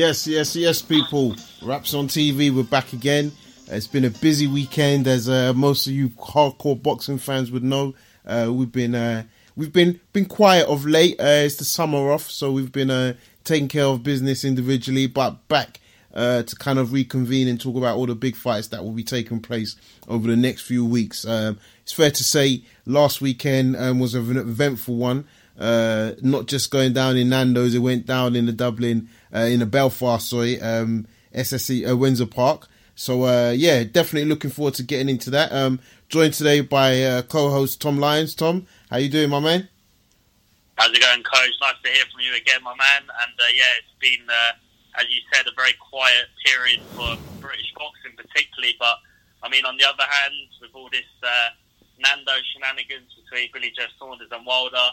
Yes, yes, yes, people. Wraps on TV, we're back again. It's been a busy weekend, as uh, most of you hardcore boxing fans would know. Uh, we've been uh, we've been been quiet of late. Uh, it's the summer off, so we've been uh, taking care of business individually, but back uh, to kind of reconvene and talk about all the big fights that will be taking place over the next few weeks. Um, it's fair to say last weekend um, was an eventful one. Uh, not just going down in Nando's, it went down in the Dublin, uh, in the Belfast, sorry, um, SSE uh, Windsor Park. So uh, yeah, definitely looking forward to getting into that. Um, joined today by uh, co-host Tom Lyons. Tom, how you doing, my man? How's it going, Coach? Nice to hear from you again, my man. And uh, yeah, it's been, as you said, a very quiet period for British boxing, particularly. But I mean, on the other hand, with all this Nando shenanigans between Billy Joe Saunders and Wilder.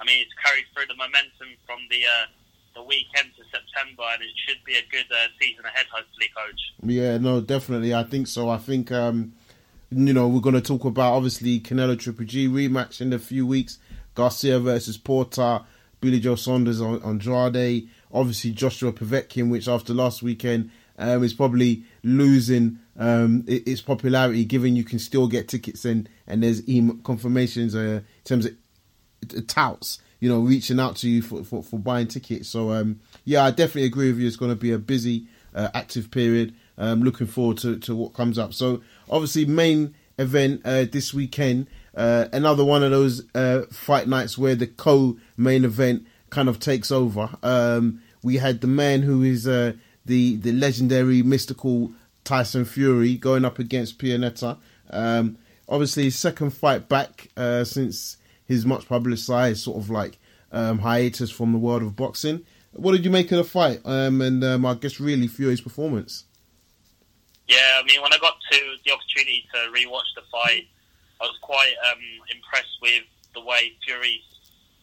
I mean, it's carried through the momentum from the uh, the weekend to September, and it should be a good uh, season ahead, hopefully, Coach. Yeah, no, definitely. I think so. I think um, you know we're going to talk about obviously Canelo Triple G rematch in a few weeks. Garcia versus Porter, Billy Joe Saunders on Andrade, obviously Joshua Povetkin, which after last weekend um, is probably losing um, its popularity, given you can still get tickets and and there's confirmations uh, in terms of touts, you know, reaching out to you for, for, for buying tickets. So, um, yeah, I definitely agree with you. It's going to be a busy, uh, active period. Um, looking forward to, to what comes up. So, obviously, main event uh, this weekend. Uh, another one of those uh, fight nights where the co-main event kind of takes over. Um, we had the man who is uh, the the legendary mystical Tyson Fury going up against Pianeta. Um, obviously, second fight back uh, since his much publicized sort of like um, hiatus from the world of boxing. What did you make of the fight? Um, and um, I guess really Fury's performance. Yeah, I mean, when I got to the opportunity to rewatch the fight, I was quite um, impressed with the way Fury's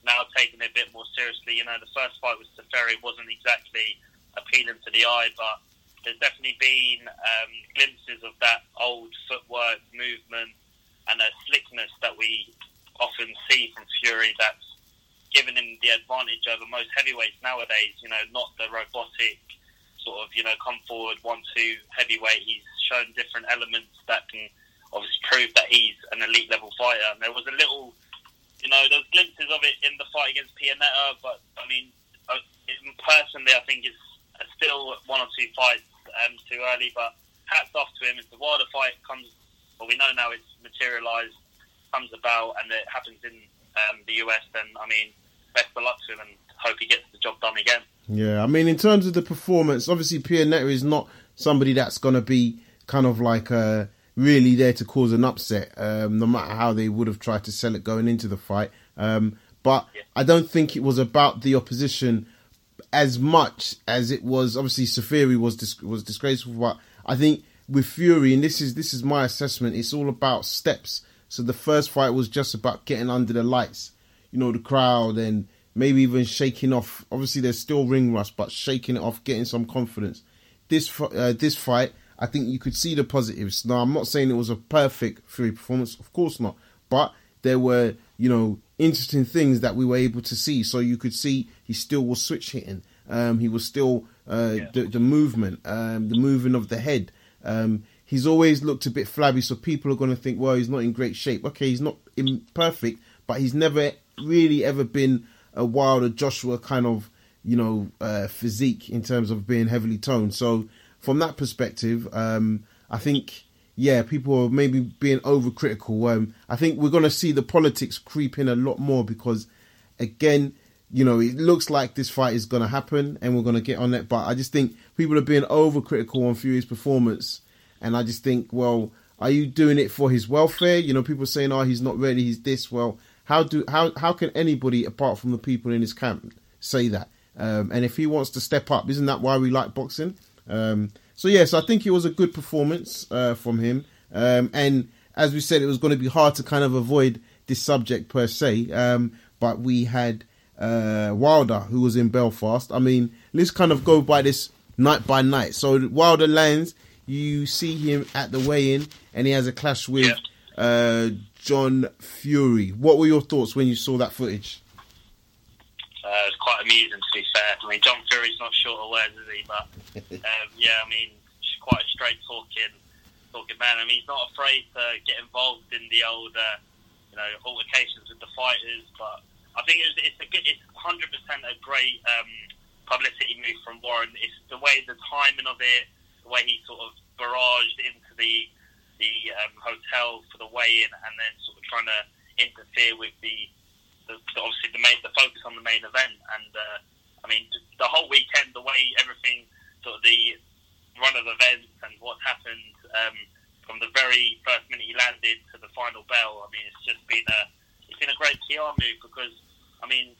now taking it a bit more seriously. You know, the first fight with Seferi wasn't exactly appealing to the eye, but there's definitely been um, glimpses of that old footwork, movement, and a slickness that we often see from Fury that's given him the advantage over most heavyweights nowadays. You know, not the robotic sort of you know come forward one two heavyweight. He's shown different elements that can obviously prove that he's an elite level fighter. And there was a little, you know, there's glimpses of it in the fight against Pianeta, but I mean, uh, personally, I think it's still one or two fights um, too early. But hats off to him. If the Wilder fight comes, well, we know now it's materialised comes about and it happens in um, the US, then I mean, best of luck to him and hope he gets the job done again. Yeah, I mean, in terms of the performance, obviously Pianeta is not somebody that's going to be kind of like uh, really there to cause an upset, um, no matter how they would have tried to sell it going into the fight. Um, but yeah. I don't think it was about the opposition as much as it was. Obviously, Seferi was dis- was disgraceful, but I think with Fury, and this is this is my assessment, it's all about steps so the first fight was just about getting under the lights, you know, the crowd and maybe even shaking off. Obviously, there's still ring rust, but shaking it off, getting some confidence. This uh, this fight, I think you could see the positives. Now, I'm not saying it was a perfect Fury performance, of course not, but there were, you know, interesting things that we were able to see. So you could see he still was switch hitting. Um, he was still uh, yeah. the, the movement, um, the moving of the head. Um, he's always looked a bit flabby, so people are going to think, well, he's not in great shape. Okay, he's not imperfect, but he's never really ever been a Wilder Joshua kind of, you know, uh, physique in terms of being heavily toned. So from that perspective, um, I think, yeah, people are maybe being overcritical. Um, I think we're going to see the politics creep in a lot more because, again, you know, it looks like this fight is going to happen and we're going to get on that. But I just think people are being overcritical on Fury's performance and I just think, well, are you doing it for his welfare? You know, people saying, "Oh, he's not ready. He's this." Well, how do how how can anybody apart from the people in his camp say that? Um, and if he wants to step up, isn't that why we like boxing? Um, so yes, I think it was a good performance uh, from him. Um, and as we said, it was going to be hard to kind of avoid this subject per se. Um, but we had uh, Wilder who was in Belfast. I mean, let's kind of go by this night by night. So Wilder lands you see him at the weigh-in, and he has a clash with yeah. uh, John Fury. What were your thoughts when you saw that footage? Uh, Uh, it's quite amusing to be fair. I mean, John Fury's not short of words, is he? But um, yeah, I mean, quite a straight talking, talking man. I mean, he's not afraid to get involved in the old, uh, you know, altercations with the fighters. But I think it's, it's a good, it's 100 percent a great um, publicity move from Warren. It's the way the timing of it, the way he sort of barraged into the the um, hotel for the weigh-in, and then sort of trying to interfere with the, the, obviously the main the focus on the main event. And uh, I mean, the whole weekend, the way everything sort of the run of events and what's happened um, from the very first minute he landed to the final bell. I mean, it's just been a it's been a great PR move because I mean,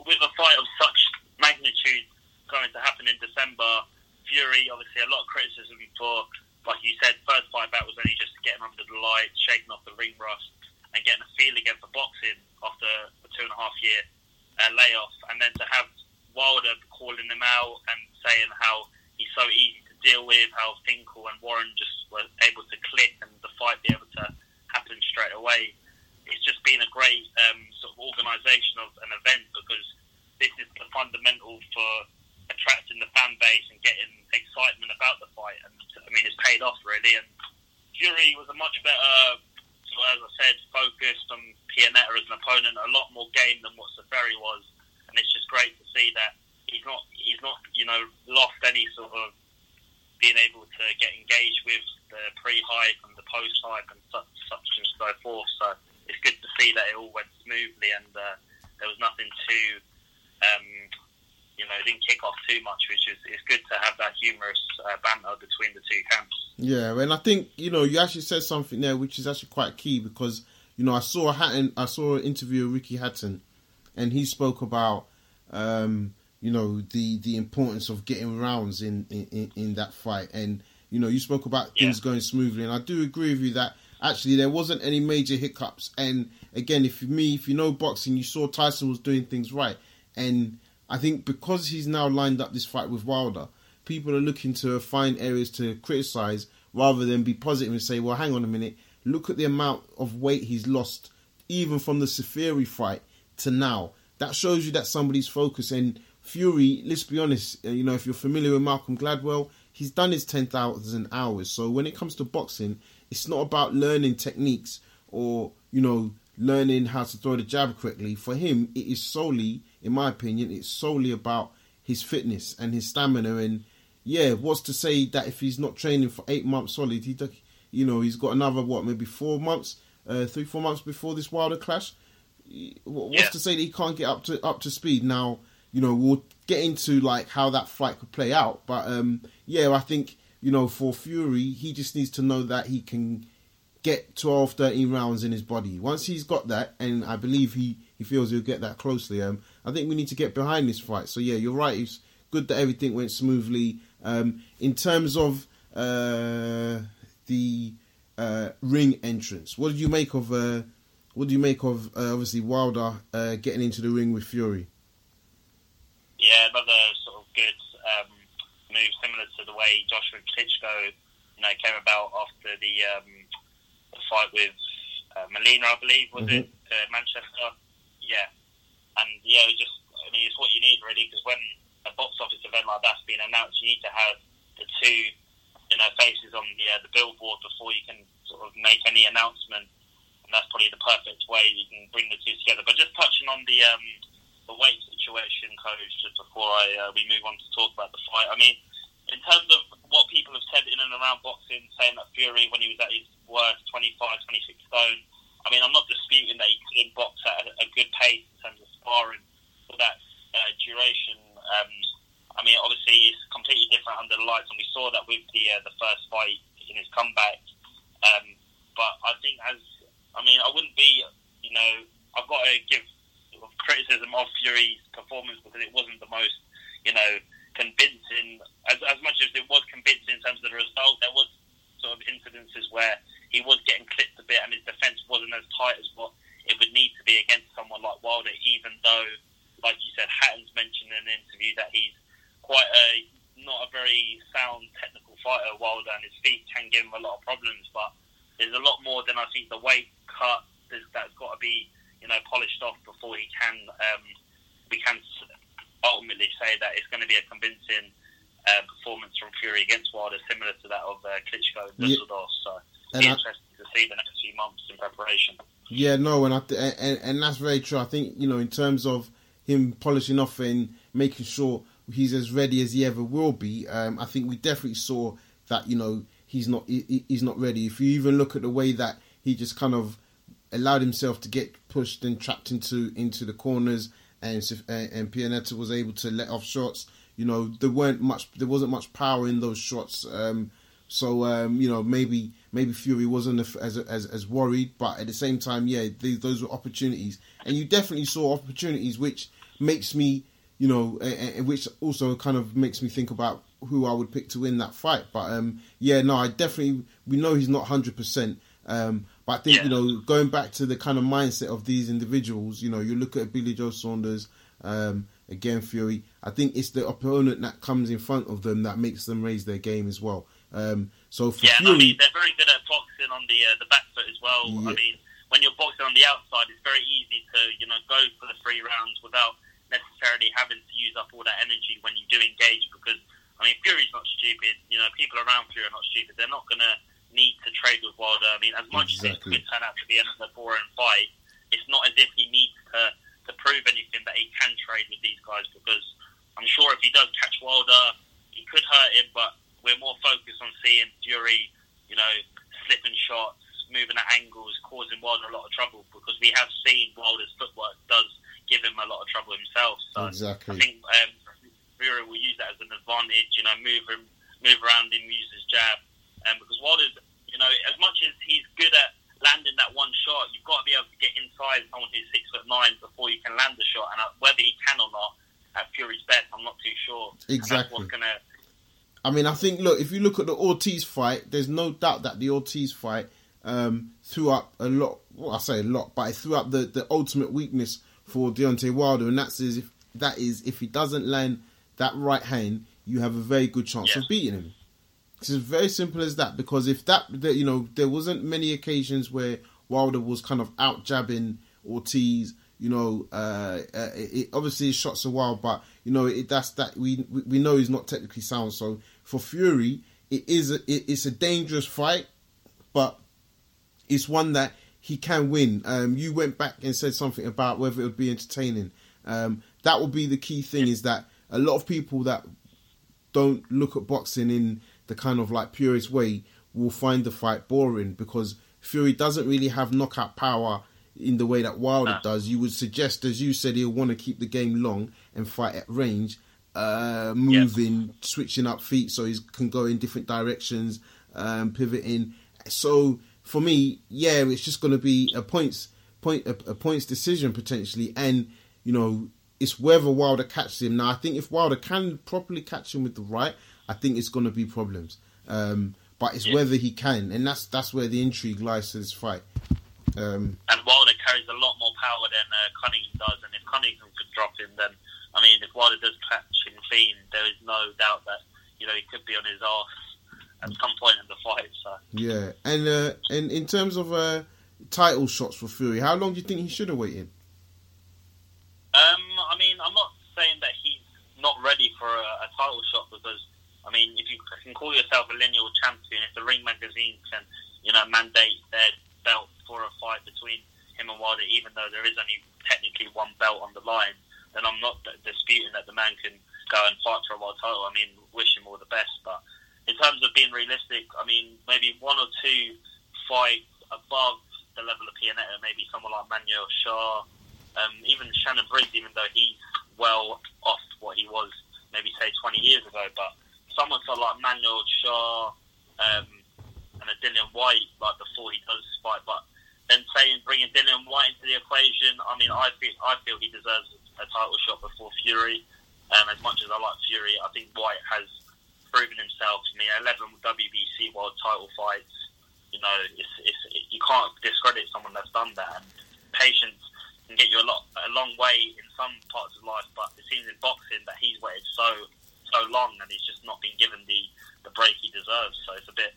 with a fight of such magnitude going to happen in December, Fury obviously a lot of criticism for like you said, first fight back was only just getting under the lights, shaking off the ring rust, and getting a feel again for boxing after a two and a half year uh, layoff, and then to have Wilder calling him out and saying how he's so easy to deal with, how Finkel and Warren just were able to click and the fight be able to happen straight away. It's just been a great um, sort of organisation of an event because this is the fundamental for attracting the fan base and getting excitement about the fight. And I mean, it's paid off really. And Fury was a much better, as I said, focused on Pianeta as an opponent, a lot more game than what Seferi was. And it's just great to see that he's not he's not you know lost any sort of being able to get engaged with the pre-hype and the post-hype and such, such and so forth. So it's good to see that it all went smoothly and uh, there was nothing too um, you know, didn't kick off too much, which is it's good to have that humorous uh, banter between the two camps. Yeah, and I think you know you actually said something there which is actually quite key because you know I saw Hatton, I saw an interview with Ricky Hatton, and he spoke about um, you know the the importance of getting rounds in in, in that fight, and you know you spoke about things going smoothly, and I do agree with you that actually there wasn't any major hiccups, and again, if me if you know boxing, you saw Tyson was doing things right, and I think because he's now lined up this fight with Wilder, people are looking to find areas to criticize rather than be positive and say, well, hang on a minute, look at the amount of weight he's lost, even from the Seferi fight to now. That shows you that somebody's focused. And Fury, let's be honest, uh, you know, if you're familiar with Malcolm Gladwell, he's done his 10,000 hours. So when it comes to boxing, it's not about learning techniques or, you know, learning how to throw the jab correctly. For him, it is solely in my opinion, it's solely about his fitness and his stamina. And yeah, what's to say that if he's not training for eight months solid, he, you know, he's got another what, maybe four months, uh, three, four months before this Wilder clash. What's yeah. to say that he can't get up to up to speed now? You know, we'll get into like how that fight could play out, but um, yeah, I think you know for Fury, he just needs to know that he can get 12, 13 rounds in his body. Once he's got that, and I believe he, he feels he'll get that closely, um, I think we need to get behind this fight. So yeah, you're right. It's good that everything went smoothly. Um, in terms of uh, the uh, ring entrance, what did you make of? Uh, what do you make of uh, obviously Wilder uh, getting into the ring with Fury? Yeah, another sort of good um, move, similar to the way Joshua Klitschko, you know, came about after the, um, the fight with uh, Molina, I believe, was mm-hmm. it Manchester? Yeah, and yeah, just I mean, it's what you need really because when a box office event like that's being announced, you need to have the two, you know, faces on the uh, the billboard before you can sort of make any announcement. And that's probably the perfect way you can bring the two together. But just touching on the um, the weight situation, coach, just before I uh, we move on to talk about the fight. I mean, in terms of what people have said in and around boxing, saying that Fury when he was at his worst, 25, 26 stone. I mean, I'm not disputing that he could box at a, a good pace in terms of sparring for that uh, duration. Um, I mean, obviously, it's completely different under the lights, and we saw that with the uh, the first fight in his comeback. Um, but I think, as I mean, I wouldn't be, you know, I've got to give criticism of Fury's performance because it wasn't the most, you know, convincing. As, as much as it was convincing in terms of the result, there was sort of incidences where he was getting clipped a bit, and his defence wasn't as tight as what it would need to be against someone like Wilder, even though, like you said, Hatton's mentioned in an interview that he's quite a not a very sound technical fighter, Wilder, and his feet can give him a lot of problems. But there's a lot more than I think the weight cut that's got to be, you know, polished off before he can um, we can ultimately say that it's going to be a convincing uh, performance from Fury against Wilder, similar to that of uh, Klitschko and Dusseldorf. Yeah. So it's interesting to see the next few months in preparation. Yeah, no, and I th- and, and that's very true. I think you know in terms of him polishing off and making sure he's as ready as he ever will be. Um, I think we definitely saw that you know he's not he, he's not ready. If you even look at the way that he just kind of allowed himself to get pushed and trapped into into the corners, and and Pianeta was able to let off shots. You know there weren't much there wasn't much power in those shots. Um, so um, you know maybe maybe Fury wasn't as, as as worried, but at the same time, yeah, those were opportunities, and you definitely saw opportunities, which makes me you know, which also kind of makes me think about who I would pick to win that fight. But um, yeah, no, I definitely we know he's not hundred um, percent. But I think yeah. you know, going back to the kind of mindset of these individuals, you know, you look at Billy Joe Saunders, um, again Fury. I think it's the opponent that comes in front of them that makes them raise their game as well. Um, so for yeah, Fury, I mean, they're very good at boxing on the uh, the back foot as well. Yeah. I mean, when you're boxing on the outside, it's very easy to you know go for the three rounds without necessarily having to use up all that energy when you do engage because I mean Fury's not stupid. You know, people around Fury are not stupid. They're not going to need to trade with Wilder. I mean, as much exactly. as it could turn out to be another boring fight, it's not as if he needs to to prove anything that he can trade with these guys because I'm sure if he does catch Wilder, he could hurt him. But we're more focused on seeing Fury, you know, slipping shots, moving at angles, causing Wilder a lot of trouble because we have seen Wilder's footwork does give him a lot of trouble himself. So exactly. I think um, Fury will use that as an advantage. You know, move him, move around him, use his jab, um, because Wilder's, you know, as much as he's good at landing that one shot, you've got to be able to get inside someone who's six foot nine before you can land the shot. And uh, whether he can or not at Fury's best, I'm not too sure. Exactly. Gonna... I mean, I think look, if you look at the Ortiz fight, there's no doubt that the Ortiz fight um, threw up a lot. Well, I say a lot, but it threw up the, the ultimate weakness for Deontay Wilder, and that's if that is if he doesn't land that right hand, you have a very good chance yeah. of beating him. It's as very simple as that. Because if that, you know, there wasn't many occasions where Wilder was kind of out jabbing Ortiz. You know, uh, uh, it, obviously his shots a while, but you know it, that's that we we know he's not technically sound. So for Fury, it is a, it, it's a dangerous fight, but it's one that he can win. Um, you went back and said something about whether it would be entertaining. Um, that will be the key thing is that a lot of people that don't look at boxing in the kind of like purest way will find the fight boring because Fury doesn't really have knockout power in the way that Wilder does. You would suggest, as you said, he'll want to keep the game long and fight at range, uh, moving, yep. switching up feet so he can go in different directions, um, pivoting. So for me, yeah, it's just going to be a points point a, a, points decision potentially, and you know it's whether Wilder catches him. Now, I think if Wilder can properly catch him with the right, I think it's going to be problems. Um, but it's yeah. whether he can, and that's that's where the intrigue lies to this fight. Um, and Wilder carries a lot more power than uh, Cunningham does, and if Cunningham could drop him, then I mean, if Wilder does catch him clean, there is no doubt that you know he could be on his arse at some point in the fight. So yeah, and uh, and in terms of uh, title shots for Fury, how long do you think he should have waited? Um, I mean, I'm not saying that he's not ready for a, a title shot because I mean, if you can call yourself a lineal champion, if the Ring magazine can, you know, mandate their belt for a fight between him and Wilder, even though there is only technically one belt on the line, then I'm not disputing that the man can go and fight for a world title. I mean, wish him all the best, but in terms of being realistic, I mean, maybe one or two fights above the level of Pianeta, maybe someone like Manuel Charr, um, even Shannon Briggs, even though he's well off what he was maybe say 20 years ago, but someone so like Manuel Charr, um, and a Dillian Whyte like before he does fight, but then saying bringing Dillian Whyte into the equation, I mean, I feel I feel he deserves a title shot before Fury. Um, as much as I like Fury, I think Whyte has proven himself. I mean, 11 WBC world title fights. You know, it's, it's, it, you can't discredit someone that's done that. And patience can get you a lot a long way in some parts of life, but it seems in boxing that he's waited so so long and he's just not been given the, the break he deserves. So it's a bit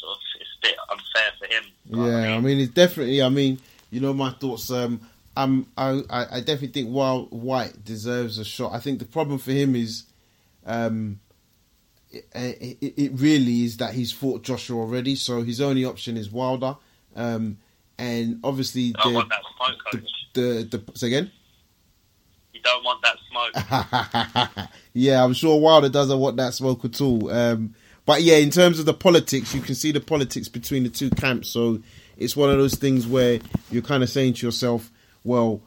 sort of it's a bit unfair for him. Yeah, I mean, I mean it's definitely. I mean, you know, my thoughts. Um, um, I, I definitely think Wild Whyte deserves a shot. I think the problem for him is, um, it, it, it really is that he's fought Joshua already, so his only option is Wilder. Um, and obviously, the, want that smoke, the, the, the, the say again. You don't want that smoke. yeah, I'm sure Wilder doesn't want that smoke at all. Um, but yeah, in terms of the politics, you can see the politics between the two camps. So it's one of those things where you're kind of saying to yourself, well,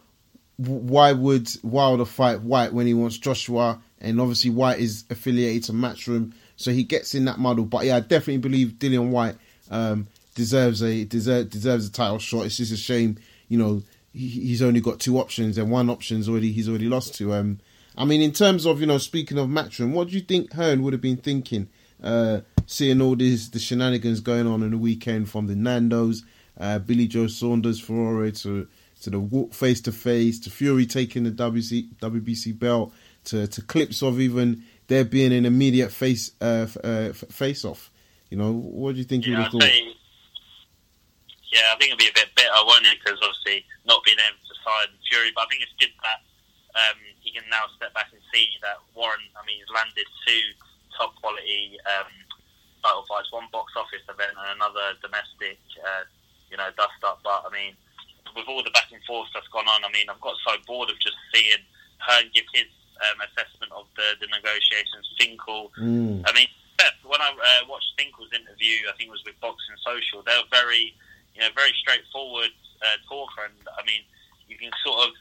why would Wilder fight Whyte when he wants Joshua? And obviously, Whyte is affiliated to Matchroom, so he gets in that muddle. But yeah, I definitely believe Dillian Whyte um, deserves a deserve, deserves a title shot. It's just a shame, you know, he, he's only got two options, and one option's already he's already lost to. Um, I mean, in terms of you know, speaking of Matchroom, what do you think Hearn would have been thinking, uh, seeing all these the shenanigans going on in the weekend from the Nando's, uh, Billy Joe Saunders, Ferrari to to the face to face, to Fury taking the WC, WBC belt, to, to clips of even there being an immediate face uh, uh, face off. You know, what do you think yeah, you would have thought? Think, yeah, I think it'll be a bit bitter, won't it? Because obviously not being able to sign Fury, but I think it's good that um, he can now step back and see that Warren. I mean, he's landed two top quality um, title fights, one box office event and another domestic, uh, you know, dust up. But I mean with all the back and forth that's gone on, I mean, I've got so bored of just seeing Hearn give his um, assessment of the, the negotiations. Finkel, mm. I mean, when I uh, watched Finkel's interview, I think it was with Boxing Social, they were very, you know, very straightforward uh, talker, and I mean, you can sort of,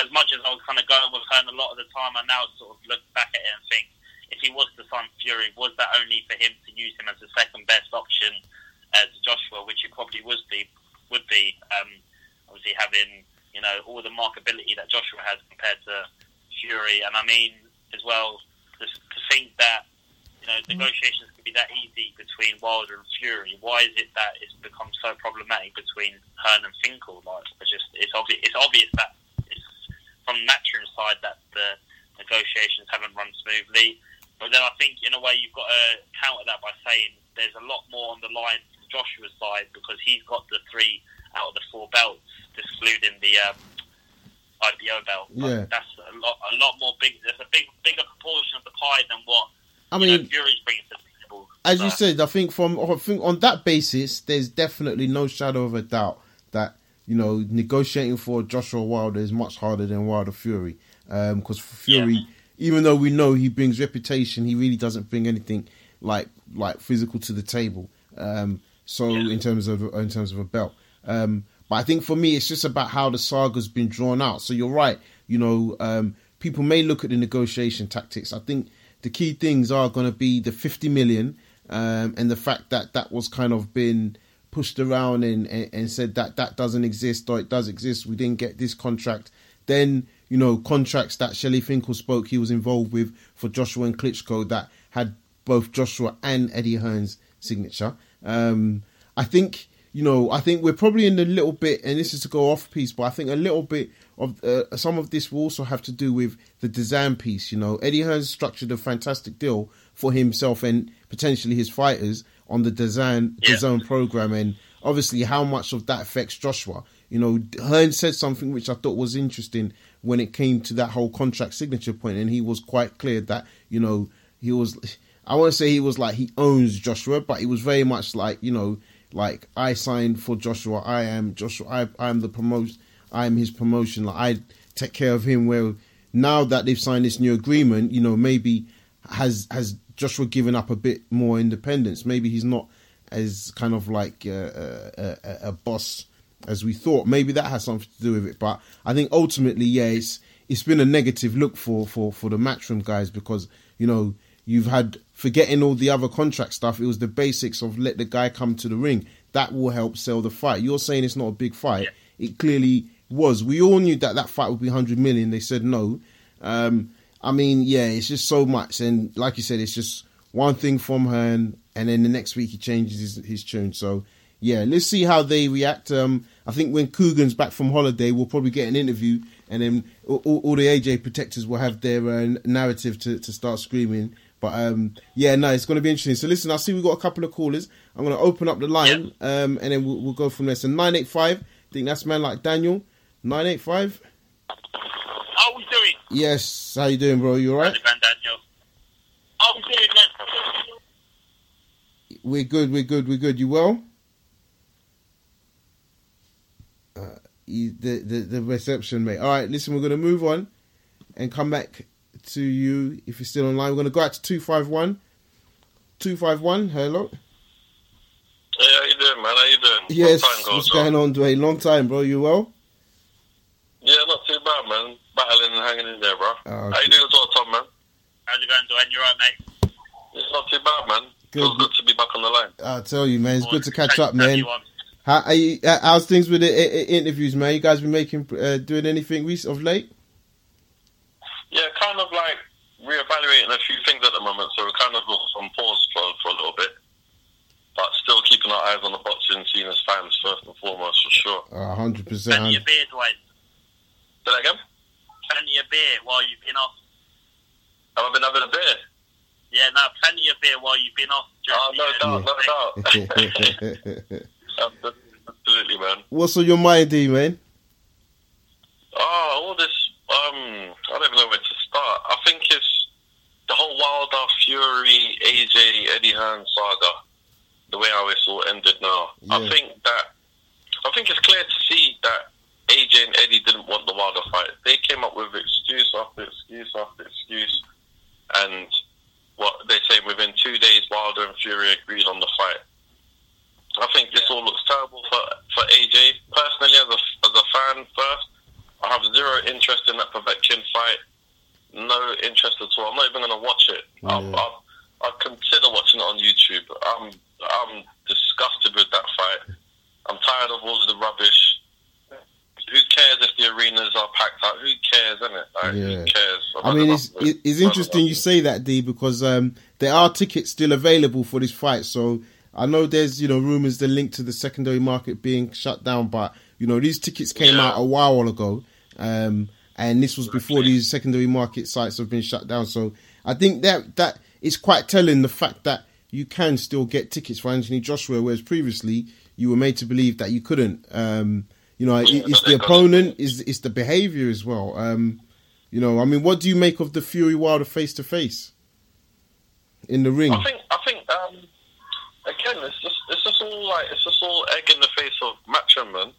as much as I was kind of going with Hearn a lot of the time, I now sort of look back at it and think, if he was to sign Fury, was that only for him to use him as the second best option as Joshua, which it probably would be, would be. Um, obviously having you know all the markability that Joshua has compared to Fury, and I mean as well to, to think that you know negotiations could be that easy between Wilder and Fury. Why is it that it's become so problematic between Hearn and Finkel? Like, it's just it's obvious. It's obvious that it's from Matchroom's side that the negotiations haven't run smoothly. But then I think in a way you've got to counter that by saying there's a lot more on the line for Joshua's side because he's got the three out of the four belts excluding the um, IBO belt. Yeah, that's a lot, a lot more big. There's a big, bigger proportion of the pie than what I mean. Know, Fury's bringing to the table. As you said, I think from I think on that basis, there's definitely no shadow of a doubt that you know negotiating for Joshua Wilder is much harder than Wilder Fury because um, Fury. Yeah. Even though we know he brings reputation, he really doesn't bring anything like like physical to the table. Um, so yeah. in terms of in terms of a belt, um, but I think for me, it's just about how the saga's been drawn out. So you're right. You know, um, people may look at the negotiation tactics. I think the key things are going to be the 50 million um, and the fact that that was kind of been pushed around and, and, and, said that that doesn't exist or it does exist. We didn't get this contract. Then, you know, contracts that Shelly Finkel spoke he was involved with for Joshua and Klitschko that had both Joshua and Eddie Hearn's signature. Um, I think you know, I think we're probably in a little bit, and this is to go off piece, but I think a little bit of uh, some of this will also have to do with the DAZN piece. You know, Eddie Hearn structured a fantastic deal for himself and potentially his fighters on the DAZN yeah. DAZN program, and obviously how much of that affects Joshua. You know, Hearn said something which I thought was interesting when it came to that whole contract signature point, and he was quite clear that you know he was. I want to say he was like he owns Joshua, but he was very much like you know like I signed for Joshua. I am Joshua. I I am the promotion. I am his promotion. Like I take care of him. Where now that they've signed this new agreement, you know, maybe has has Joshua given up a bit more independence. Maybe he's not as kind of like a, a, a, boss as we thought. Maybe that has something to do with it. But I think ultimately, yeah, it's it's been a negative look for for for the matchroom guys because you know You've had forgetting all the other contract stuff. It was the basics of let the guy come to the ring. That will help sell the fight. You're saying it's not a big fight. Yeah. It clearly was. We all knew that that fight would be 100 million. They said no. Um, I mean, yeah, it's just so much. And like you said, it's just one thing from Hearn, and then the next week he changes his, his tune. So, yeah, let's see how they react. Um, I think when Coogan's back from holiday, we'll probably get an interview, and then all, all the AJ protectors will have their uh, narrative to, to start screaming. But um, yeah, no, it's going to be interesting. So listen, I see we've got a couple of callers. I'm going to open up the line um, and then we'll, we'll, go from there. So 985, I think that's man like Daniel. Nine eight five. How we doing? Yes. How you doing, bro? You all right? How's Daniel? How we doing, man? We're good. We're good. We're good. You well? Uh, you, the, the the reception, mate. All right. Listen, we're gonna move on and come back to you if you're still online. We're gonna go out to two five one. Two five one. Hello. Hey, how you doing, man? How you doing? Yes. Long time ago, What's so- going on, Dwayne? Long time, bro. You well? Yeah, not too bad, man. Battling and hanging in there, bro. Oh, How okay. you doing as well, Tom, man? How's it going, Dwayne? You right, mate? It's not too bad, man. Good. Feels good to be back on the line. I tell you, man. It's good to catch up, take man. You on. How, are you, uh, how's things with the uh, uh, interviews, man? You guys been making, uh, doing anything rec- of late? Yeah, kind of like reevaluating a few things at the moment, so we're kind of on pause for, for a little bit. But still keeping our eyes on the boxing scene as fans, first and foremost, for sure. A hundred Plenty percent. of beer, Dwayne. Say that again? Plenty of beer while you've been off. Have I been having a beer? Yeah, no, plenty of beer while you've been off. Oh, no during doubt, no doubt. What's on your mind, D, man? Oh, all this. Um, I don't even know where to start. I think it's the whole Wilder Fury AJ Eddie Hearn saga. The way how it's all ended now. I think that. I think it's clear to see that AJ and Eddie didn't want the Wilder fight. They came up with excuse after excuse after excuse, and what they say within two days, Wilder and Fury agreed on the fight. I think this all looks terrible for for AJ. Personally, as a as a fan, first, I have zero interest in that Povetkin fight. No interest at all. I'm not even going to watch it. I'll, I'll, I'll consider watching it on YouTube. I'm I'm disgusted with that fight. I'm tired of all of the rubbish. Who cares if the arenas are packed out? Who cares, isn't it? Like, Yeah. Who cares? I mean, it's I've had it- it's interesting you say that, D, because um, there are tickets still available for this fight. So I know there's you know rumors the link to the secondary market being shut down, but you know these tickets came Yeah. out a while ago, um, and this was before these secondary market sites have been shut down. So I think that that is quite telling the fact that you can still get tickets for Anthony Joshua, whereas previously you were made to believe that you couldn't. Um, you know, it, it's the opponent, is it's the behavior as well. Um, you know, I mean, what do you make of the Fury Wilder face to face in the ring? I think again, it's just it's just all like it's just all egg in the face of man.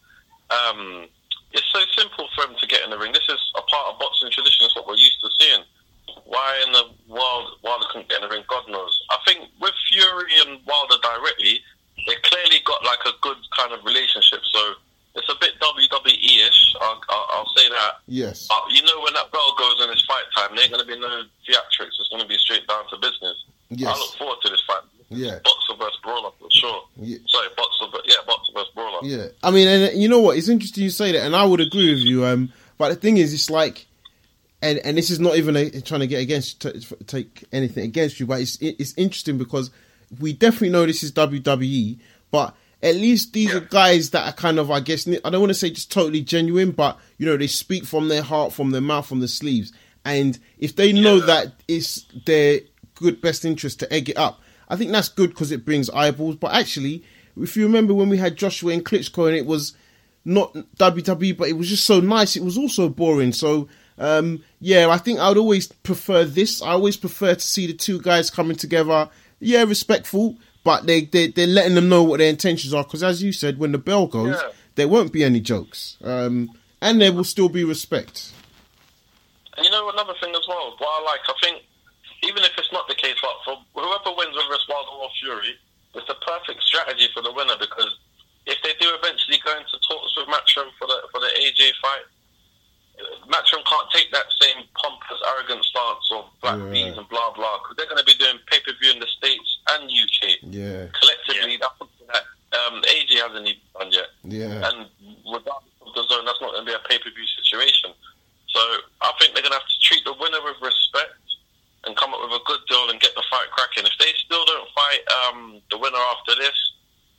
Um, it's so simple for him to get in the ring. This is a part of boxing tradition. It's what we're used to seeing. Why in the world Wilder couldn't get in the ring? God knows. I think with Fury and Wilder directly, they clearly got like a good kind of relationship. So it's a bit WWE-ish. I'll, I'll, I'll say that. yes. Uh, you know when that bell goes and it's fight time, there ain't going to be no theatrics. It's going to be straight down to business. Yes. I look forward to this fight. Yeah. Versus brawler for sure. Yeah. Sorry, boxer, but yeah, boxer versus brawler. Yeah, I mean, and you know what? It's interesting you say that, and I would agree with you. Um, but the thing is, it's like, and and this is not even a, trying to get against t- take anything against you, but it's it's interesting because we definitely know this is WWE, but at least these are guys that are kind of, I guess, I don't want to say just totally genuine, but you know, they speak from their heart, from their mouth, from the sleeves, and if they know Yeah. that it's their good best interest to egg it up. I think that's good because it brings eyeballs. But actually, if you remember when we had Joshua and Klitschko, and it was not WWE, but it was just so nice. It was also boring. So um, yeah, I think I would always prefer this. I always prefer to see the two guys coming together. Yeah, respectful, but they they they're letting them know what their intentions are. Because as you said, when the bell goes, Yeah. there won't be any jokes, um, and there will still be respect. And you know another thing as well. What I like, I think, even if it's not the case, but for whoever wins, whether it's Wilder or Fury, it's the perfect strategy for the winner because if they do eventually go into talks with Matchroom for the for the AJ fight, uh, Matchroom can't take that same pompous, arrogant stance of black Yeah. beans and blah blah because they're going to be doing pay per view in the states and UK Yeah, collectively. That's something that um, AJ hasn't even done yet. yeah, and regardless of the zone, that's not going to be a pay per view situation. So I think they're going to have to treat the winner with respect and come up with a good deal and get the fight cracking. If they still don't fight um, the winner after this,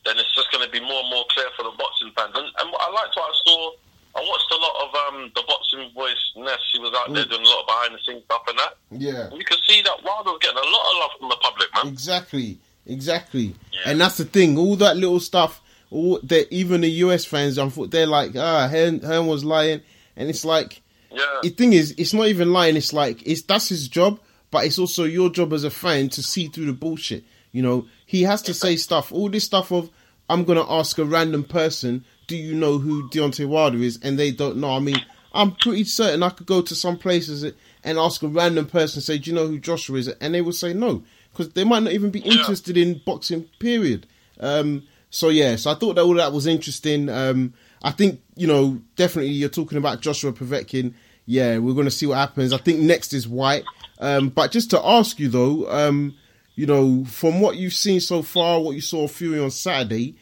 then it's just going to be more and more clear for the boxing fans. And, and I liked what I saw. I watched a lot of um, the boxing voice Ness. He was out there doing a lot of behind the scenes stuff and that. yeah. You can see that Wilder was getting a lot of love from the public, man. Exactly, exactly. Yeah. And that's the thing. All that little stuff all they even the US fans, I thought they're like, ah, Hearn, Hearn was lying, and it's like, Yeah. the thing is, it's not even lying. It's like it's that's his job, but it's also your job as a fan to see through the bullshit. You know, he has to say stuff. All this stuff of I'm gonna ask a random person, do you know who Deontay Wilder is, and they don't know. I mean, I'm pretty certain I could go to some places and ask a random person, say, do you know who Joshua is, and they will say no, because they might not even be interested in boxing. Period. Um, so yeah, so I thought that all that was interesting. Um, I think you know definitely you're talking about Joshua Povetkin. Yeah, we're going to see what happens. I think next is Whyte. Um, but just to ask you though, um, you know, from what you've seen so far, what you saw of Fury on Saturday,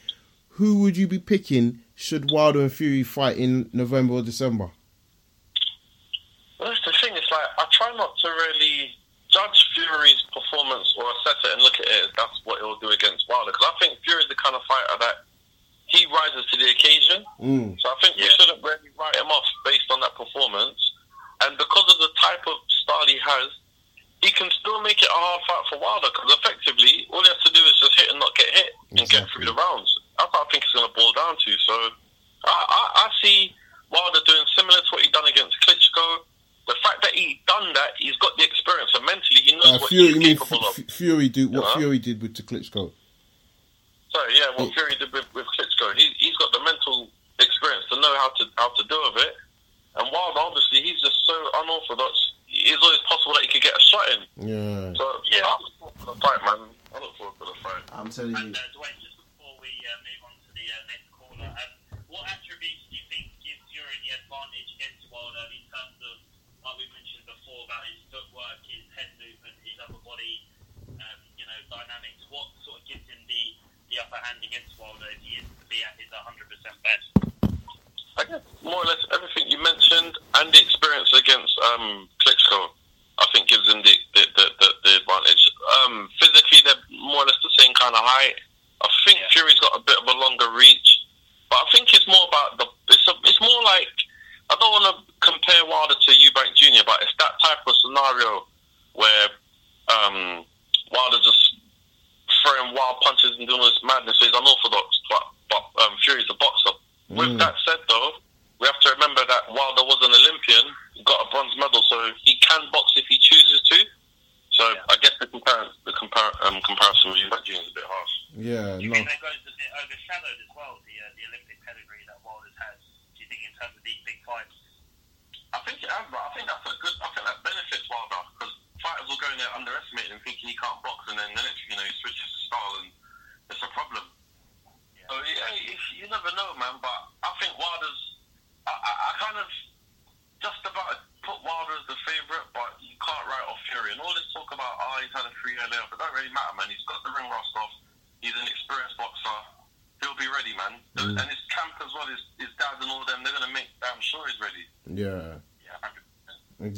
who would you be picking should Wilder and Fury fight in November or December? Well, that's the thing. It's like I try not to really judge Fury's performance or assess it and look at it as that's what he'll do against Wilder. Because I think Fury's the kind of fighter that he rises to the occasion. Mm. So I think we shouldn't really write him off based on that performance. And because of the type of style he has, he can still make it a hard fight for Wilder. Because effectively, all he has to do is just hit and not get hit and get through the rounds. That's what I think it's going to boil down to. So I, I, I see Wilder doing similar to what he done against Klitschko. The fact that he done that, he's got the experience, and mentally he knows Uh, what Fury, he's mean capable of. Fury do what Yeah. Fury did with the Klitschko? Sorry, yeah, what Yeah. Fury did with, with Klitschko, he, he's got the mental experience to know how to how to deal with it. And Wilder, obviously, he's just so unorthodox. It's always possible that he could get a shot in. Yeah, So yeah, I look forward to the fight, man. I look forward to the fight. I'm telling And uh, Dwayne, just before we uh, move on to the uh, next caller, um, what attributes do you think give Fury the advantage against Wilder in terms of, like we mentioned before, about his footwork, his head movement, his upper body, um, you know, dynamics? What sort of gives him the, the upper hand against Wilder if he is to be at his 100% best? I guess more or less everything you mentioned and the experience against um, Klitschko, I think gives them the the, the, the, the advantage. Um, physically, they're more or less the same kind of height. I think Fury's got a bit of a longer reach, but I think it's more about the. It's a, it's more like I don't want to compare Wilder to Eubank Jr., but it's that type of scenario where um, Wilder just throwing wild punches and doing all this madness. So he's unorthodox, but but um, Fury's a boxer. With Mm. that said, though, we have to remember that Wilder was an Olympian, he got a bronze medal, so he can box if he chooses to. So Yeah. I guess the, compar- the compar- um, comparison with Eubank Jr. is a bit harsh. yeah, Do you no. think that goes a bit overshadowed as well, the, uh, the Olympic pedigree that Wilder's has? Do you think in terms of these big fights? I think it has, but I think that's a good. I think that benefits Wilder because fighters will go in there underestimating him, thinking he can't box, and then the next, you know, he switches to style, and it's a problem. Yeah. So yeah, you, you never know, man. But I think Wilder's. I, I, I kind of just about put Wilder as the favourite, but you can't write off Fury. And all this talk about, oh, he's had a three year layoff, it don't really matter, man. He's got the ring rust off. He's an experienced boxer. He'll be ready, man. Mm. And his camp as well, his, his dad and all them, they're going to make damn sure he's ready. Yeah, Yeah, 100%.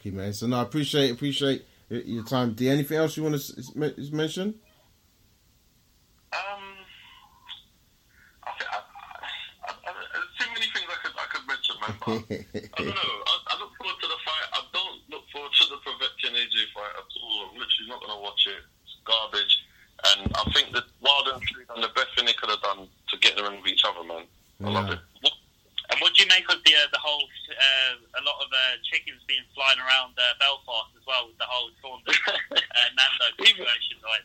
Exactly, man. So no, I appreciate appreciate your time. Do anything else you want to mention? Um, I think I, I, I, there's too many things I could I could mention, man. But I don't know. I, I look forward to the fight. I don't look forward to the Povetkin AJ fight at all. I'm literally not going to watch it. It's garbage. And I think that Wilder and Fury done the best thing they could have done to get in the ring with each other, man. I love Yeah. it. And what do you make of the uh, the whole uh, a lot of uh, chickens being flying around uh, Belfast as well with the whole Saunders uh, Nando Even- situation? Like,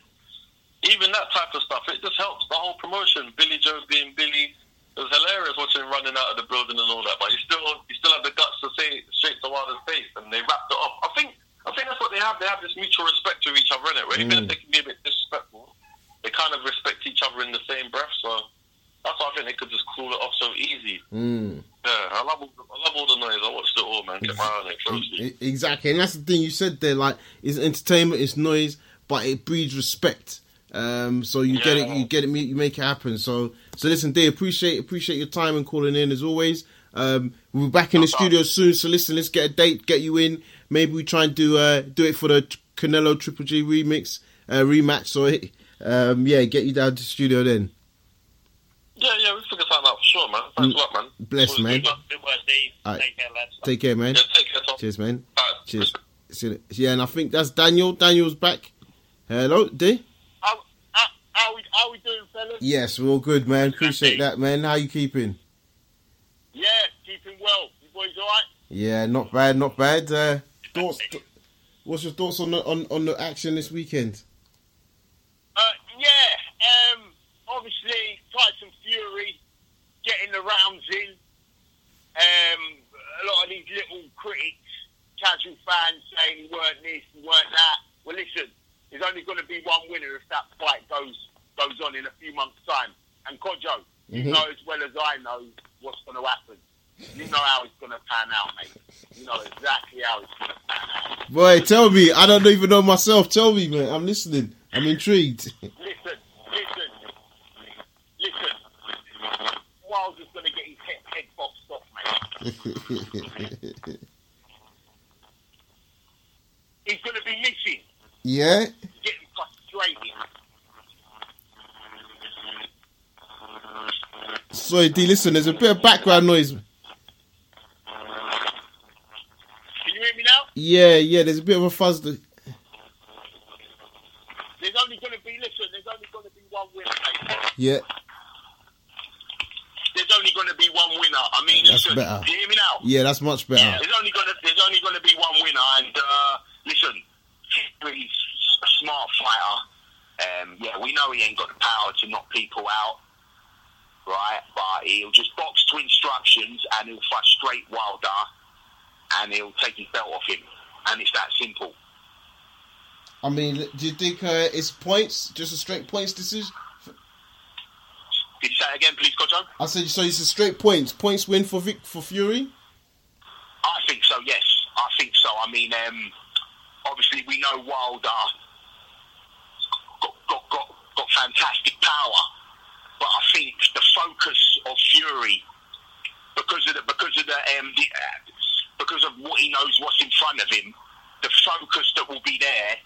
Even that type of stuff, it just helps the whole promotion. Billy Joe being Billy. It was hilarious watching him running out of the building and all that, but he still he still had the guts to say it straight to Wilder's face, and they wrapped it up. I think I think that's what they have. They have this mutual respect to each other, innit? Where even Mm. if they can be a bit disrespectful, they kind of respect each other in the same breath. So that's why I think they could just cool it off so easy. Mm. Yeah, I love all the, I love all the noise. I watched it all, man. Kept my eye on it E- and that's the thing you said there. Like, it's entertainment, it's noise, but it breeds respect. Um, so you get it, you get it, you make it happen. So, so listen, Dave, appreciate appreciate your time and calling in as always. Um, we'll be back in the studio soon. So listen, let's get a date, get you in. Maybe we try and do uh do it for the Canelo Triple G remix uh, rematch. So, um, yeah, get you down to the studio then. Yeah, yeah, we'll figure something out for sure, man. Thanks a lot, man. Bless, man. good, good work, Steve. Alright. Take care, lads. Take care, man. Yeah, take care, Tom. Cheers, man. Alright. Cheers. Yeah, and I think that's Daniel. Daniel's back. Hello, D. How, how, how, we, how we doing, fellas? Yes, we're all good, man. Appreciate that, man. How you keeping? Yeah, keeping well. You boys alright? Yeah, not bad, not bad. Uh, thoughts? th- what's your thoughts on the on, on the action this weekend? Uh, yeah, um, obviously, Tyson Fury getting the rounds in. Um, a lot of these little critics, casual fans saying he weren't this, he weren't that. Well, listen, there's only going to be one winner if that fight goes goes on in a few months' time. And Kojo, you Mhm. know as well as I know what's going to happen. You know how it's going to pan out, mate. You know exactly how it's going to pan out. Boy, tell me. I don't even know myself. Tell me, man. I'm listening. I'm intrigued. Listen, listen, listen. Wilder's going to get his head, head boxed off, mate. He's going to be missing, yeah. getting frustrated. Sorry, D. Listen, there's a bit of background noise. Can you hear me now? Yeah, yeah. There's a bit of a fuzz. th- There's only going to be, listen, there's only going to be one winner. Yeah. There's only going to be one winner. I mean, That's listen, better. do you hear me now? Yeah, that's much better. There's only going to there's only going to be one winner, and uh, listen, he's a smart fighter. Um, yeah, we know he ain't got the power to knock people out, right? But he'll just box to instructions, and he'll frustrate Wilder, and he'll take his belt off him, and it's that simple. I mean, do you think uh, it's points? Just a straight points decision? Did you say it again, please, Kojo? I said, so it's a straight points. Points win for Vic for Fury. I think so. Yes, I think so. I mean, um, obviously we know Wilder got, got got got fantastic power, but I think the focus of Fury because of the because of the, um, the uh, because of what he knows what's in front of him, the focus that will be there.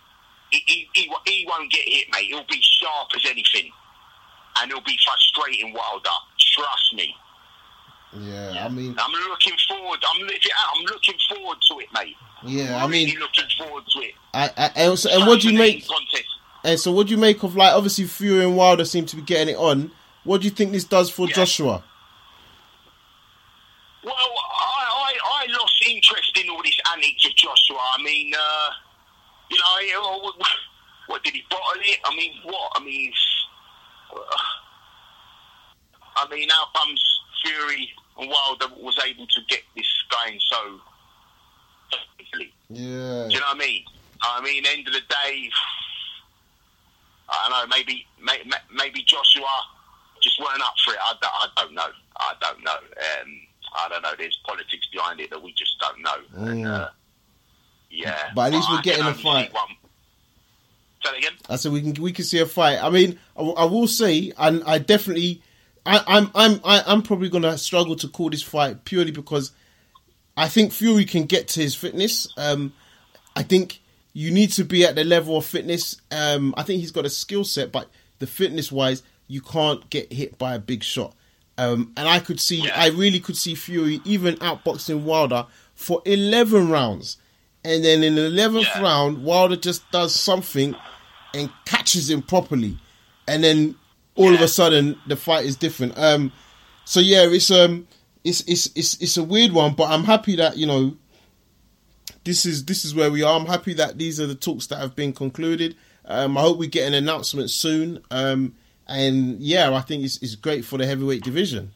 He, he, he, he won't get hit, mate. He'll be sharp as anything, and he'll be frustrating Wilder. Trust me. Yeah, I mean, I'm looking forward. I'm looking. I'm looking forward to it, mate. Yeah, I really mean, looking forward to it. I, I, and, so, and what do you make? Contest. And so, what do you make of like obviously Fury and Wilder seem to be getting it on? What do you think this does for Yeah. Joshua? Well, I, I, I lost interest in all this antics of Joshua. I mean, uh, you know, you know, what, what did he bottle it? I mean, what? I mean, uh, I mean, how comes Fury and Wilder was able to get this going so easily? Yeah, Do you know what I mean? I mean, end of the day, I don't know. Maybe, may, may- maybe Joshua just weren't up for it. I, don't- I don't know. I don't know. Um, I don't know. There's politics behind it that we just don't know. And, uh, yeah, But at least we're getting a fight. Say that again. I said we can we can see a fight. I mean, I, will- I will say, and I definitely, I, I'm I'm I, I'm probably gonna struggle to call this fight purely because I think Fury can get to his fitness. Um, I think you need to be at the level of fitness. Um, I think he's got a skill set, but the fitness wise, you can't get hit by a big shot. Um, and I could see, Yeah. I really could see Fury even outboxing Wilder for 11 rounds. And then in the 11th Yeah. round, Wilder just does something and catches him properly. And then all of a sudden, the fight is different. Um, so yeah, it's um, it's it's it's it's a weird one, but I'm happy that you know this is this is where we are. I'm happy that these are the talks that have been concluded. Um, I hope we get an announcement soon. Um, and yeah, I think it's, it's great for the heavyweight division.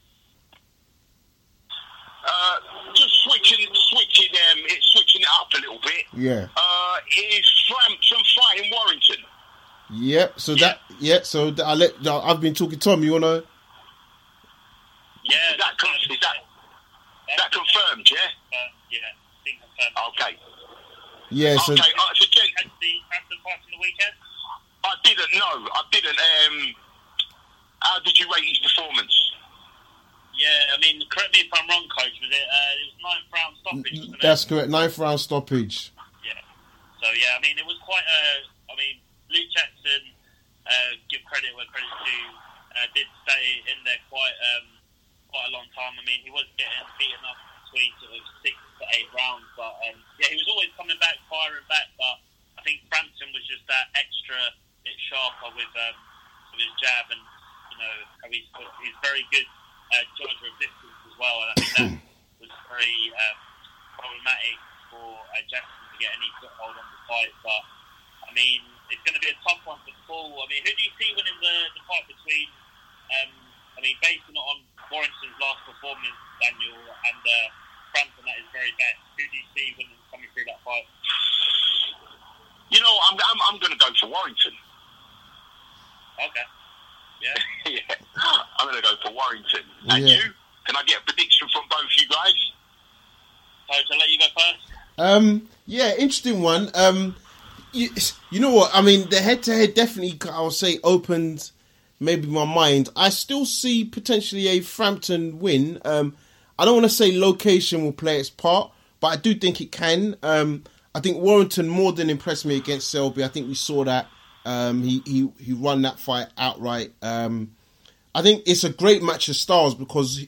Uh, just switching, switching, um, it's switching it up a little bit. Yeah. Uh, is Frampton fighting Warrington? Yep. So that yeah. So I let I've been talking. Tom, you wanna? Yeah, Is that, con- is that, is that confirmed? Yeah. Uh, yeah, been confirmed. Okay. Yeah. So okay. Uh, so, Jen, Had the Frampton fight from the weekend. I didn't know. I didn't. Um, how did you rate his performance? Yeah, I mean, correct me if I'm wrong, coach. Was it? Uh, it was ninth round stoppage, wasn't it? that's correct. Ninth round stoppage. Yeah. So yeah, I mean, it was quite a. I mean, Luke Jackson, uh, give credit where credit's due, uh, did stay in there quite um, quite a long time. I mean, he was getting beaten up between sort of six to eight rounds, but um, yeah, he was always coming back, firing back. But I think Frampton was just that extra bit sharper with um, with his jab, and you know, he's, he's very good uh, judge of distance as well, and I think that was very um, problematic for uh, Jackson to get any foothold on the fight. But I mean, it's going to be a tough one to pull. I mean, who do you see winning the, the fight between? Um, I mean, based on Warrington's last performance, Daniel and uh, Frampton, that is very best. Who do you see winning coming through that fight? You know, I'm I'm, I'm going to go for Warrington. Okay. Yeah. yeah, I'm going to go for Warrington. And Yeah. you? Can I get a prediction from both you guys? So to let you go first. Um, yeah, interesting one. Um, you, you know what? I mean, the head to head definitely, I'll say, opened maybe my mind. I still see potentially a Frampton win. Um, I don't want to say location will play its part, but I do think it can. Um, I think Warrington more than impressed me against Selby. I think we saw that. Um, he he he won that fight outright. Um, I think it's a great match of styles because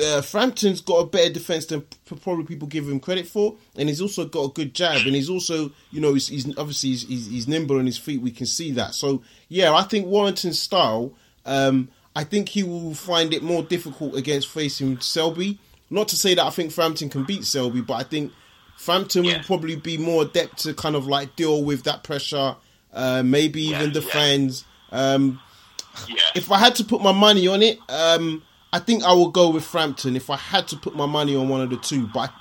uh, Frampton's got a better defense than p- probably people give him credit for, and he's also got a good jab, and he's also, you know, he's, he's obviously he's, he's, he's nimble on his feet. We can see that. So yeah, I think Warrington's style. Um, I think he will find it more difficult against facing Selby. Not to say that I think Frampton can beat Selby, but I think Frampton Yeah. will probably be more adept to kind of like deal with that pressure. Uh, maybe Yeah, even yeah. defend. Um, Yeah. if I had to put my money on it, um, I think I will go with Frampton. If I had to put my money on one of the two, but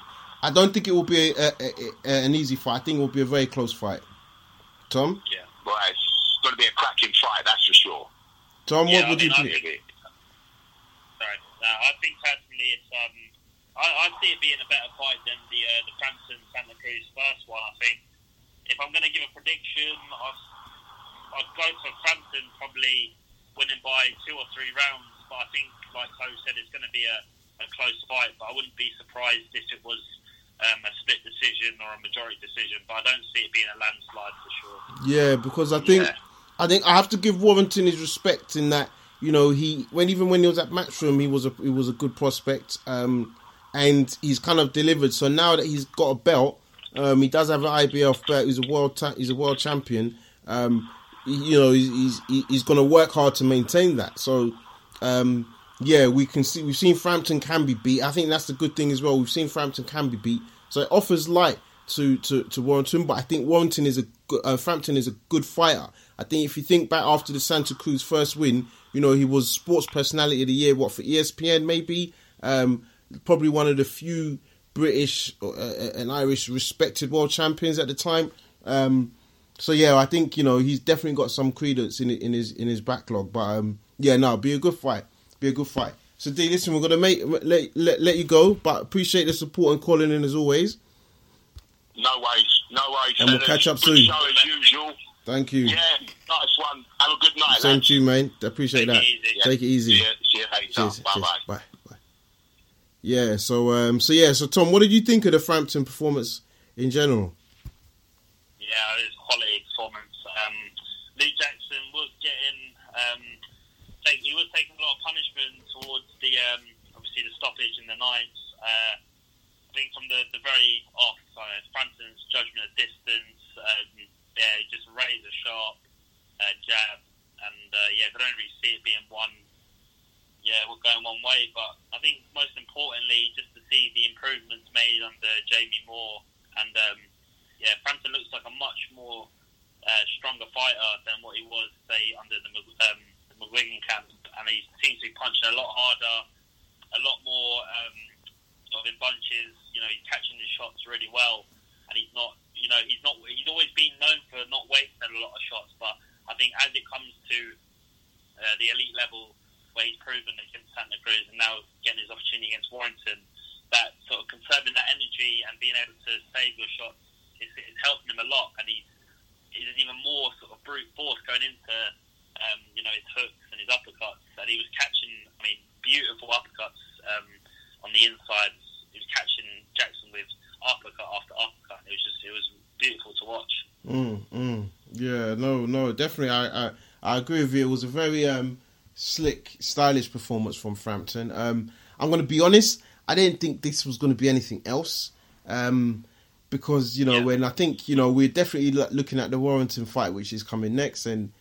I don't think it will be a, a, a, a- an easy fight. I think it will be a very close fight. Tom, yeah. Well, it's going to be a cracking fight, that's for sure. Tom, Yeah, what I would you mean, I think? think- Sorry. No, I think personally it's um I, I see it being a better fight than the uh, the Frampton Santa Cruz first one. I think if I'm going to give a prediction, I'd, I'd go for Frampton probably winning by two or three rounds. But I think, like Chloe said, it's going to be a, a close fight. But I wouldn't be surprised if it was um, a split decision or a majority decision. But I don't see it being a landslide for sure. Yeah, because I think Yeah. I think I have to give Warrington his respect in that you know he when even when he was at Matchroom he was a he was a good prospect um, and he's kind of delivered. So now that he's got a belt, um, he does have an IBF belt. He's a world ta- he's a world champion. Um, he- you know he's he's, he's going to work hard to maintain that. So um, yeah, we can see we've seen Frampton can be beat. I think that's the good thing as well. We've seen Frampton can be beat, so it offers light to to, to Warrington. But I think Warrington is a uh, Frampton is a good fighter. I think if you think back after the Santa Cruz first win, you know he was Sports Personality of the Year. What for ESPN maybe? Um, probably one of the few British uh, uh, and Irish respected world champions at the time. Um, so yeah, I think you know he's definitely got some credence in in his in his backlog. But um, yeah, no, be a good fight, be a good fight. So D, listen, we're gonna make let, let let you go, but appreciate the support and calling in as always. No worries. No worries. And we'll catch up soon. show as usual. Thank you. Yeah, nice one. Have a good night, Same lads. to you, man. Appreciate Take that. it easy. Take it easy. See you, see you later. Cheers, bye cheers. bye. Bye. Bye. Yeah. So um. So yeah. So Tom, what did you think of the Frampton performance in general? Yeah, it was quality performance. Um, Lee Jackson take, he was taking a lot of punishment towards the, um, obviously the stoppage in the ninth. Uh, I think from the, the very off, uh, Frampton's judgment of distance, um, yeah, just razor sharp uh, jab, and uh, yeah, I don't really see it being one. Yeah, we're going one way, but I think most importantly, just to see the improvements made under Jamie Moore and um, yeah, Frampton looks like a much more uh, stronger fighter than what he was, say, under the, um, camp. And he seems to be punching a lot harder, a lot more um, sort of in bunches. You know, he's catching his shots really well, and he's not. You know, he's not. He's always been known for not wasting a lot of shots, but I think as it comes to uh, the elite level, where he's proven against Santa Cruz and now getting his opportunity against Warrington, that sort of conserving that energy and being able to save your shots is, is helping him a lot, and he's he's even more sort of brute force going into um, you know his hooks and his uppercuts, and he was catching, I mean, beautiful uppercuts um, on the inside. He was catching Jackson with uppercut after uppercut. It was just it was beautiful to watch. Mm, mm. Yeah, no, no, definitely. I, I, I agree with you. It was a very um, slick, stylish performance from Frampton. Um, I'm going to be honest. I didn't think this was going to be anything else. Um, because you know Yeah. when I think you know we're definitely looking at the Warrington fight, which is coming next, and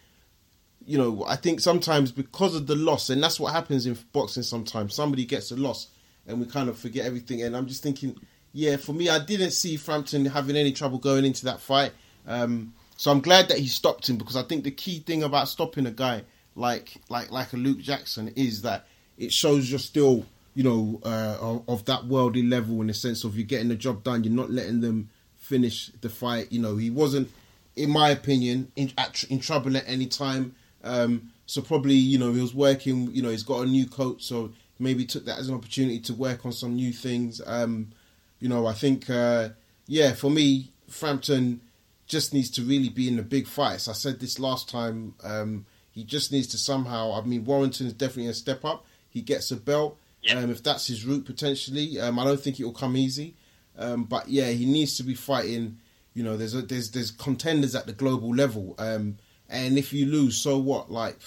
you know, I think sometimes because of the loss, and that's what happens in boxing. Sometimes somebody gets a loss, and we kind of forget everything. And I'm just thinking, yeah, for me, I didn't see Frampton having any trouble going into that fight. Um, so I'm glad that he stopped him because I think the key thing about stopping a guy like like like a Luke Jackson is that it shows you're still you know uh, of, of that worldly level in the sense of you're getting the job done. You're not letting them finish the fight. You know, he wasn't, in my opinion, in, at, in trouble at any time. Um, so probably, you know, he was working. You know, he's got a new coach, so maybe took that as an opportunity to work on some new things. Um, you know, I think, uh, yeah, for me, Frampton just needs to really be in the big fights. I said this last time. Um, he just needs to somehow. I mean, Warrington is definitely a step up. He gets a belt. Yeah. Um, if that's his route potentially, um, I don't think it will come easy. Um, but yeah, he needs to be fighting. You know, there's a, there's there's contenders at the global level. Um, and if you lose, so what? Like,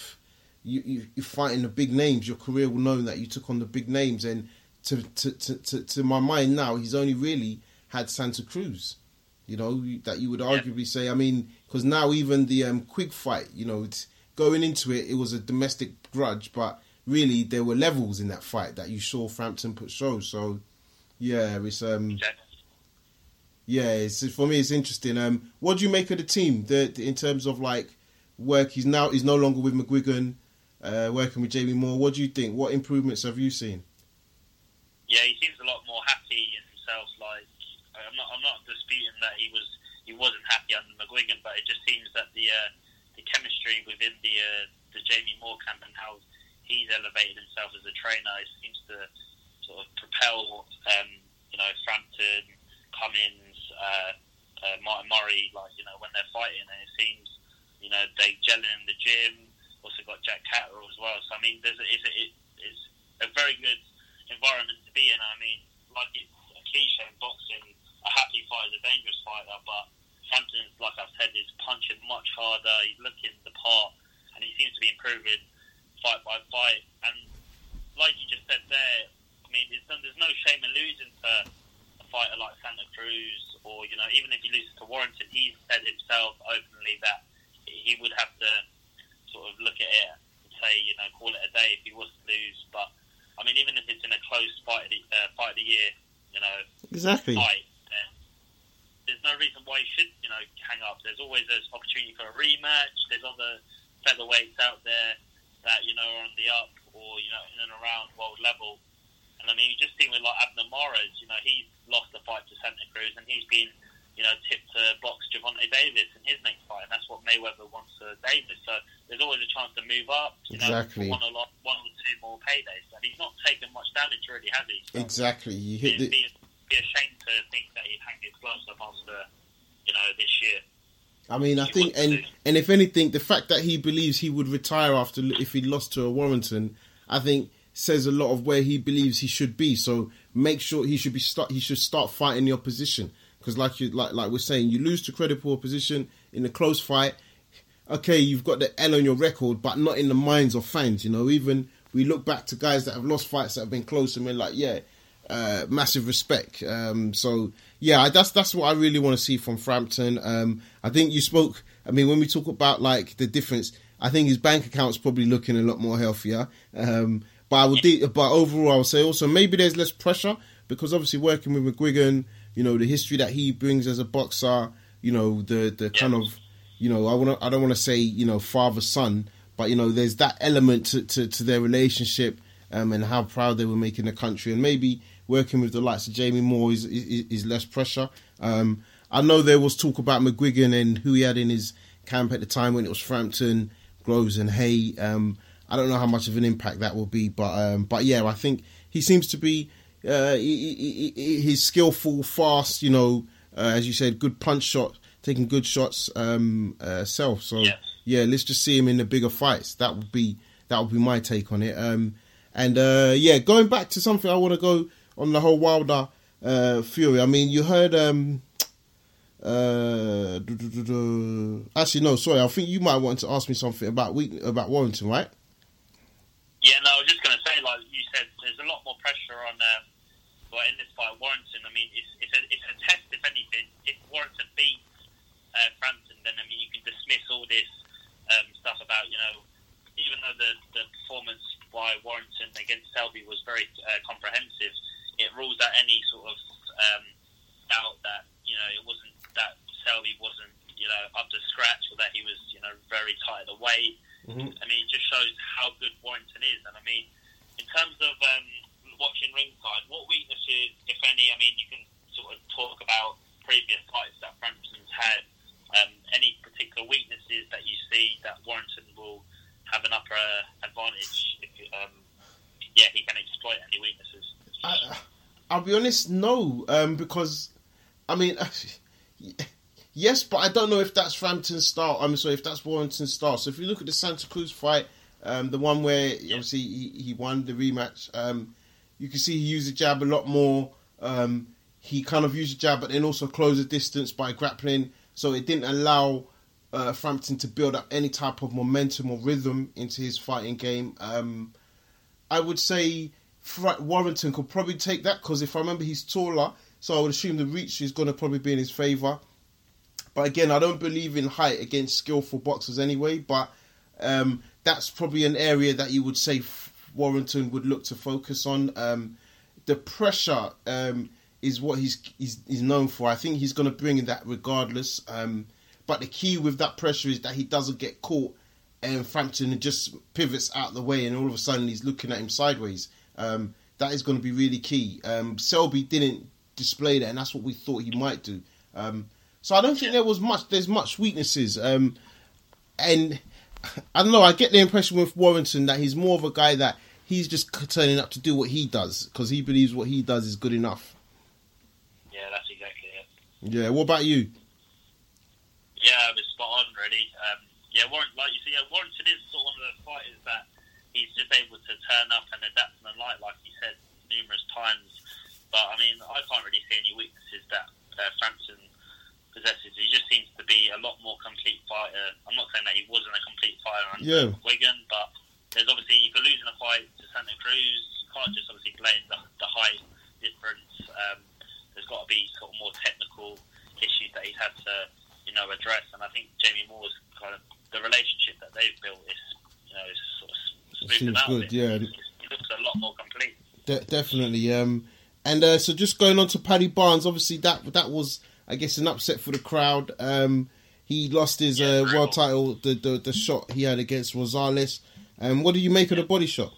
you, you you're fighting the big names. Your career will know that you took on the big names. And to to to to, to my mind now, he's only really had Santa Cruz. You know that you would arguably say. I mean, because now even the um, Quigg fight, you know, it's, going into it, it was a domestic grudge, but really there were levels in that fight that you saw Frampton put show. So yeah, it's um Exactly. yeah, it's for me it's interesting. Um, what do you make of the team? The, the- in terms of like work, he's now he's no longer with McGuigan, uh, working with Jamie Moore. What do you think? What improvements have you seen? yeah, he seems a lot more happy in himself. Like I'm not, I'm not disputing that he was, he wasn't happy under McGuigan, but it just seems that the uh, the chemistry within the uh, the Jamie Moore camp and how he's elevated himself as a trainer it seems to sort of propel, um, you know, Frampton, Cummins, uh, uh, Martin Murray, like you know when they're fighting, and it seems, you know, they gelling in the gym. Also got Jack Catterall as well. So I mean, there's a, it's, a, it's a very good environment to be in. I mean, like it's a cliche in boxing, a happy fighter is a dangerous fighter, but Frampton, like I've said, is punching much harder. He's looking the part, and he seems to be improving fight by fight. And like you just said there, I mean, there's no shame in losing to a fighter like Santa Cruz, or you know, even if he loses to Warrington, he's said himself openly that he would have to sort of look at it and say, you know, call it a day if he was to lose. But I mean, even if it's in a close fight of the, uh, fight of the year, you know, Exactly. fight, then there's no reason why he should, you know, hang up. There's always an opportunity for a rematch. There's other featherweights out there that you know are on the up or you know in and around world level. And I mean, you just seen with like Abner Mares, you know, he's lost the fight to Santa Cruz, and he's been, you know, tip to box Gervonta Davis in his next fight, and that's what Mayweather wants for Davis. So there's always a chance to move up, you Exactly. know, one or lo- one or two more paydays. And he's not taken much damage, really, has he? So Exactly. You hit it'd the. be, be a shame to think that he'd hang his gloves up after, you know, this year. I mean, I think, and and if anything, the fact that he believes he would retire after if he lost to a Warrington, I think says a lot of where he believes he should be. So make sure he should be start. He should start fighting the opposition because, like you, like like we're saying, you lose to credible opposition in a close fight. Okay, you've got the L on your record, but not in the minds of fans. You know, even we look back to guys that have lost fights that have been close, and we're like, yeah, uh, massive respect. Um, so yeah, that's that's what I really want to see from Frampton. Um, I think you spoke. I mean, when we talk about like the difference, I think his bank account's probably looking a lot more healthier. Um, but I would, de- but overall, I would say also maybe there's less pressure because obviously working with McGuigan, you know, the history that he brings as a boxer, you know, the the kind of, you know, I want I don't want to say you know father son, but you know, there's that element to to, to their relationship. Um, and how proud they were making the country, and maybe working with the likes of Jamie Moore is is, is less pressure. Um, I know there was talk about McGuigan and who he had in his camp at the time when it was Frampton, Groves, and Haye. Um, I don't know how much of an impact that will be, but um, but yeah, I think he seems to be uh, he, he, he, he's skillful, fast. You know, uh, as you said, good punch shot, taking good shots um, uh, self. So Yes. yeah, let's just see him in the bigger fights. That would be that would be my take on it. Um, and uh, yeah, going back to something I want to go on the whole Wilder uh, Fury. I mean, you heard. Um, uh, actually, no, sorry. I think you might want to ask me something about week about Warrington, right? Yeah, no, I was just going to say, like you said, there's a lot more pressure on. Um, but in this fight, Warrington, I mean, it's, it's, a, it's a test, if anything. If Warrington beats uh, Frampton, then, I mean, you can dismiss all this um, stuff about, you know, even though the, the performance by Warrington against Selby was very uh, comprehensive, it rules out any sort of um, doubt that, you know, it wasn't that Selby wasn't, you know, up to scratch or that he was, you know, very tired away. Mm-hmm. I mean, it just shows how good Warrington is. And, I mean, in terms of. Um, watching ringside, what weaknesses, if any, I mean, you can sort of talk about previous fights that Frampton's had. Um, any particular weaknesses that you see that Warrington will have an upper advantage if um, yeah he can exploit any weaknesses. I, I'll be honest, no, um, because I mean, yes, but I don't know if that's Frampton's style. I'm sorry, if that's Warrington's style. So if you look at the Santa Cruz fight, um, the one where obviously he, he won the rematch, um, you can see he used the jab a lot more. Um, he kind of used the jab, but then also closed the distance by grappling. So it didn't allow uh, Frampton to build up any type of momentum or rhythm into his fighting game. Um, I would say Warrington could probably take that because if I remember, he's taller, so I would assume the reach is going to probably be in his favour. But again, I don't believe in height against skillful boxers anyway. But um, that's probably an area that you would say Warrington would look to focus on. Um, the pressure um, is what he's, he's he's known for. I think he's going to bring in that regardless. Um, but the key with that pressure is that he doesn't get caught and Frampton just pivots out the way, and all of a sudden he's looking at him sideways. Um, that is going to be really key. Um, Selby didn't display that, and that's what we thought he might do. Um, so I don't think there was much. There's much weaknesses, um, and I don't know. I get the impression with Warrington that he's more of a guy that he's just turning up to do what he does because he believes what he does is good enough. Yeah, that's exactly it. Yeah. What about you? Yeah, it was spot on, really. Um, yeah, Warren, like you see, yeah, Warrington is sort of one of those fighters that he's just able to turn up and adapt to the light, like he said numerous times. But I mean, I can't really see any weaknesses that uh, Frampton possesses. He just seems to be a lot more complete fighter. I'm not saying that he wasn't a complete fighter under Yeah. Wigan, but there's obviously if you're losing a fight to Santa Cruz. You can't just obviously blame the, the height difference. Um, there's got to be sort of more technical issues that he's had to, you know, address. And I think Jamie Moore's kind of the relationship that they've built is, you know, is sort of Seems out. good, yeah. He looks a lot more complete. De- definitely. Um, and uh, so just going on to Paddy Barnes, obviously that that was, I guess, an upset for the crowd. Um, he lost his Yeah, uh, world title, the, the the shot he had against Rosales. Um, what do you make of the body shot?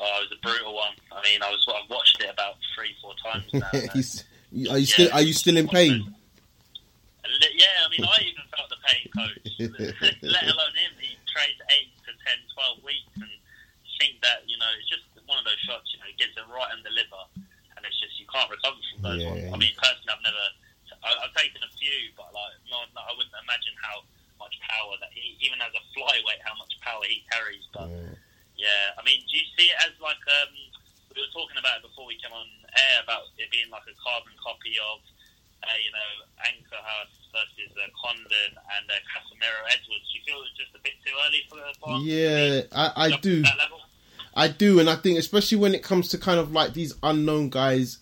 Oh, it was a brutal one. I mean, I was I've watched it about three, four times now. are you still are you still in pain? Li- Yeah, I mean, I even felt the pain, coach. Let alone him. He trained eight to 10, 12 weeks, and think that you know it's just one of those shots. You know, it gets it right in the liver, and it's just you can't recover from those Yeah. ones. I mean, personally, I've never. I, I've taken a few, but like, not, I wouldn't imagine how much power that he, even as a flyweight, how much power he carries. But yeah, I mean, do you see it as like um, we were talking about it before we came on air about it being like a carbon copy of, uh, you know, Anchorhurst versus uh, Condon and uh, Casemiro Edwards? Do you feel it's just a bit too early for the Yeah, I, I do. to That level? I do, and I think especially when it comes to kind of like these unknown guys,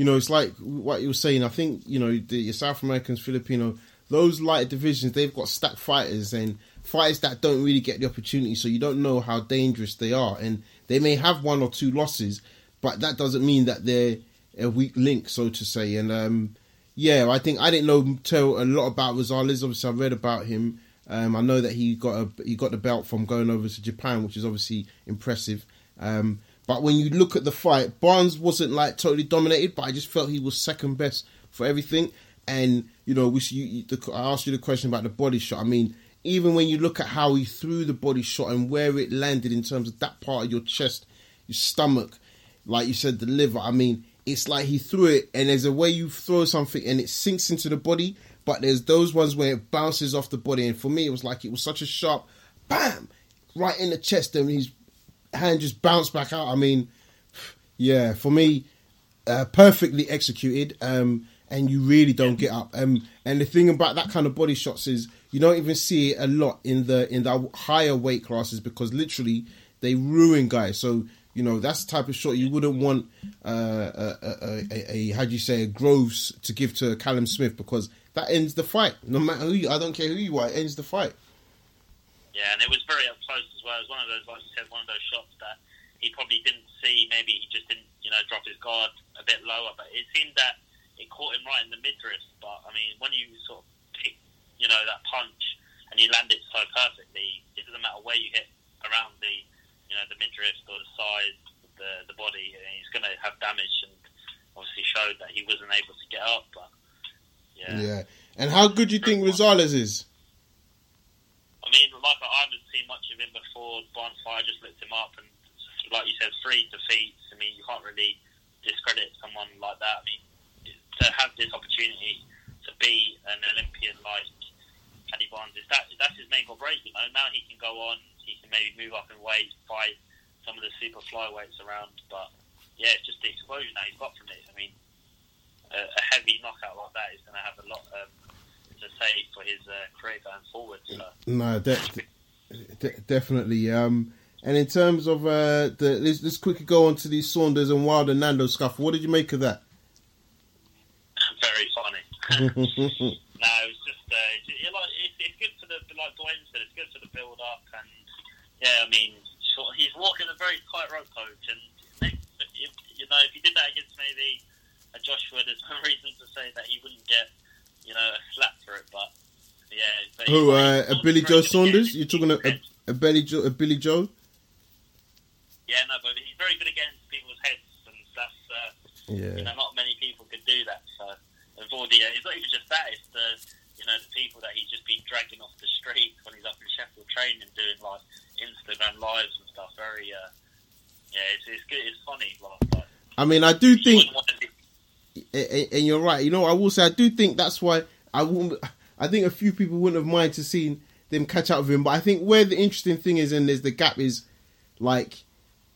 you know, it's like what you were saying. I think you know the South Americans, Filipino, those light divisions, they've got stacked fighters and fighters that don't really get the opportunity, so you don't know how dangerous they are, and they may have one or two losses, but that doesn't mean that they're a weak link, so to say. And um, yeah, I think I didn't know tell a lot about Rosales. Obviously, I read about him. Um, I know that he got a he got the belt from going over to Japan, which is obviously impressive. Um, but when you look at the fight, Barnes wasn't like totally dominated, but I just felt he was second best for everything. And you know, you, the, I asked you the question about the body shot. I mean, even when you look at how he threw the body shot and where it landed in terms of that part of your chest, your stomach, like you said, the liver. I mean, it's like he threw it, and there's a way you throw something and it sinks into the body, but there's those ones where it bounces off the body. And for me, it was like it was such a sharp, bam, right in the chest, and his hand just bounced back out. I mean, yeah, for me, uh, perfectly executed. Um, and you really don't get up. Um, and the thing about that kind of body shots is you don't even see it a lot in the in the higher weight classes because literally they ruin guys. So you know that's the type of shot you wouldn't want uh, a, a, a, a how do you say a Groves to give to Callum Smith because that ends the fight. No matter who you, I don't care who you are, it ends the fight. Yeah, and it was very up close as well. It was one of those, like you said, one of those shots that he probably didn't see. Maybe he just didn't, you know, drop his guard a bit lower. But it seemed that it caught him right in the midriff. But I mean, when you sort of pick, you know, that punch and you land it so perfectly, it doesn't matter where you hit around the, you know, the midriff or the side, the the body, he's going to have damage. And obviously showed that he wasn't able to get up. But yeah, Yeah. And how good do you think Rosales is? I mean, like I haven't seen much of him before. Bonfire just looked him up, and like you said, three defeats. I mean, you can't really discredit someone like that. I mean, to have this opportunity to be an Olympian like Paddy Barnes, is that that's his make or break. You know, now he can go on. He can maybe move up in weight, fight some of the super flyweights around. But yeah, it's just the exposure now he's got from it. I mean, a, a heavy knockout like that is going to have a lot um, to say for his uh, career going forward. So. No, de- de- definitely. Um, and in terms of uh, the, let's, let's quickly go on to the Saunders and Wilder Nando scuffle. What did you make of that? very funny. no, it's just uh, like it's, it's good for the like Dwayne said, it's good for the build up, and yeah, I mean, of, he's walking a very tightrope coach, and next, if, you know, if he did that against maybe a Joshua, there's no reason to say that he wouldn't get you know a slap for it, but yeah. But Who, uh, a Billy Joe Saunders? You're talking a, a, a Billy Joe? A Billy Joe? Yeah, no, but he's very good against people's heads, and that's uh, you Yeah. know not many people can do that. So and Vordia, it's not even just that; it's the you know the people that he's just been dragging off the street when he's up in Sheffield training, doing like Instagram lives and stuff. Very, uh, yeah, it's, it's good. It's funny. Like, like, I mean, I do think, wouldn't want to be- and and you're right. You know, I will say, I do think that's why I wouldn't. I think a few people wouldn't have minded to see them catch up with him. But I think where the interesting thing is, and there's the gap is, like,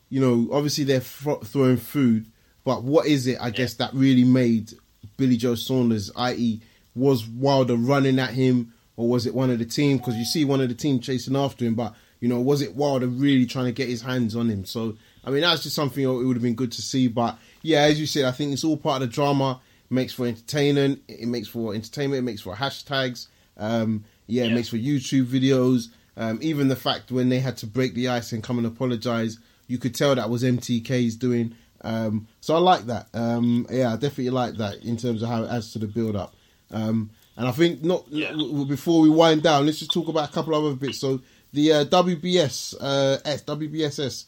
you know, obviously they're fro- throwing food, but what is it? I guess that really made Billy Joe Saunders, i.e., was Wilder running at him, or was it one of the team? Because you see one of the team chasing after him, but you know, was it Wilder really trying to get his hands on him? So, I mean, that's just something it would have been good to see. But yeah, as you said, I think it's all part of the drama. Makes for entertainment. It makes for entertainment. It makes for hashtags. Um, yeah, it makes for YouTube videos. Um, even the fact when they had to break the ice and come and apologize, you could tell that was MTK's doing. Um, so I like that. Um, yeah, I definitely like that in terms of how it adds to the build up. Um, and I think not Yeah. before we wind down, let's just talk about a couple of other bits. So the uh, WBS uh, S WBSS,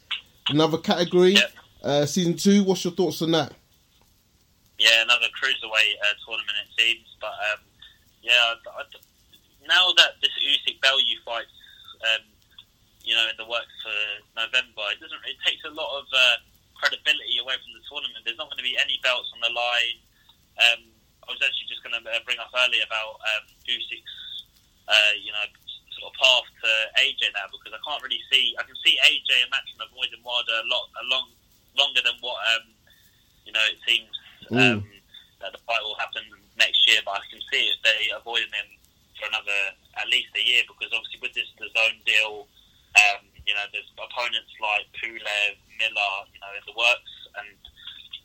another category, Yeah. uh, season two. What's your thoughts on that? Yeah, another cruiserweight uh, tournament it seems. But um, yeah, I, I- now that this Usyk Bellew fight, um, you know in the works for November, it doesn't. It takes a lot of uh, credibility away from the tournament. There's not going to be any belts on the line. Um, I was actually just going to bring up earlier about um, Usyk's uh, you know sort of path to AJ now because I can't really see. I can see AJ and Matchroom avoiding Wilder a lot a long longer than what um, you know it seems um, that the fight will happen next year. But I can see if they avoiding him for another at least a year because obviously with this the zone deal, um, you know there's opponents like Pulev, Miller, you know in the works, and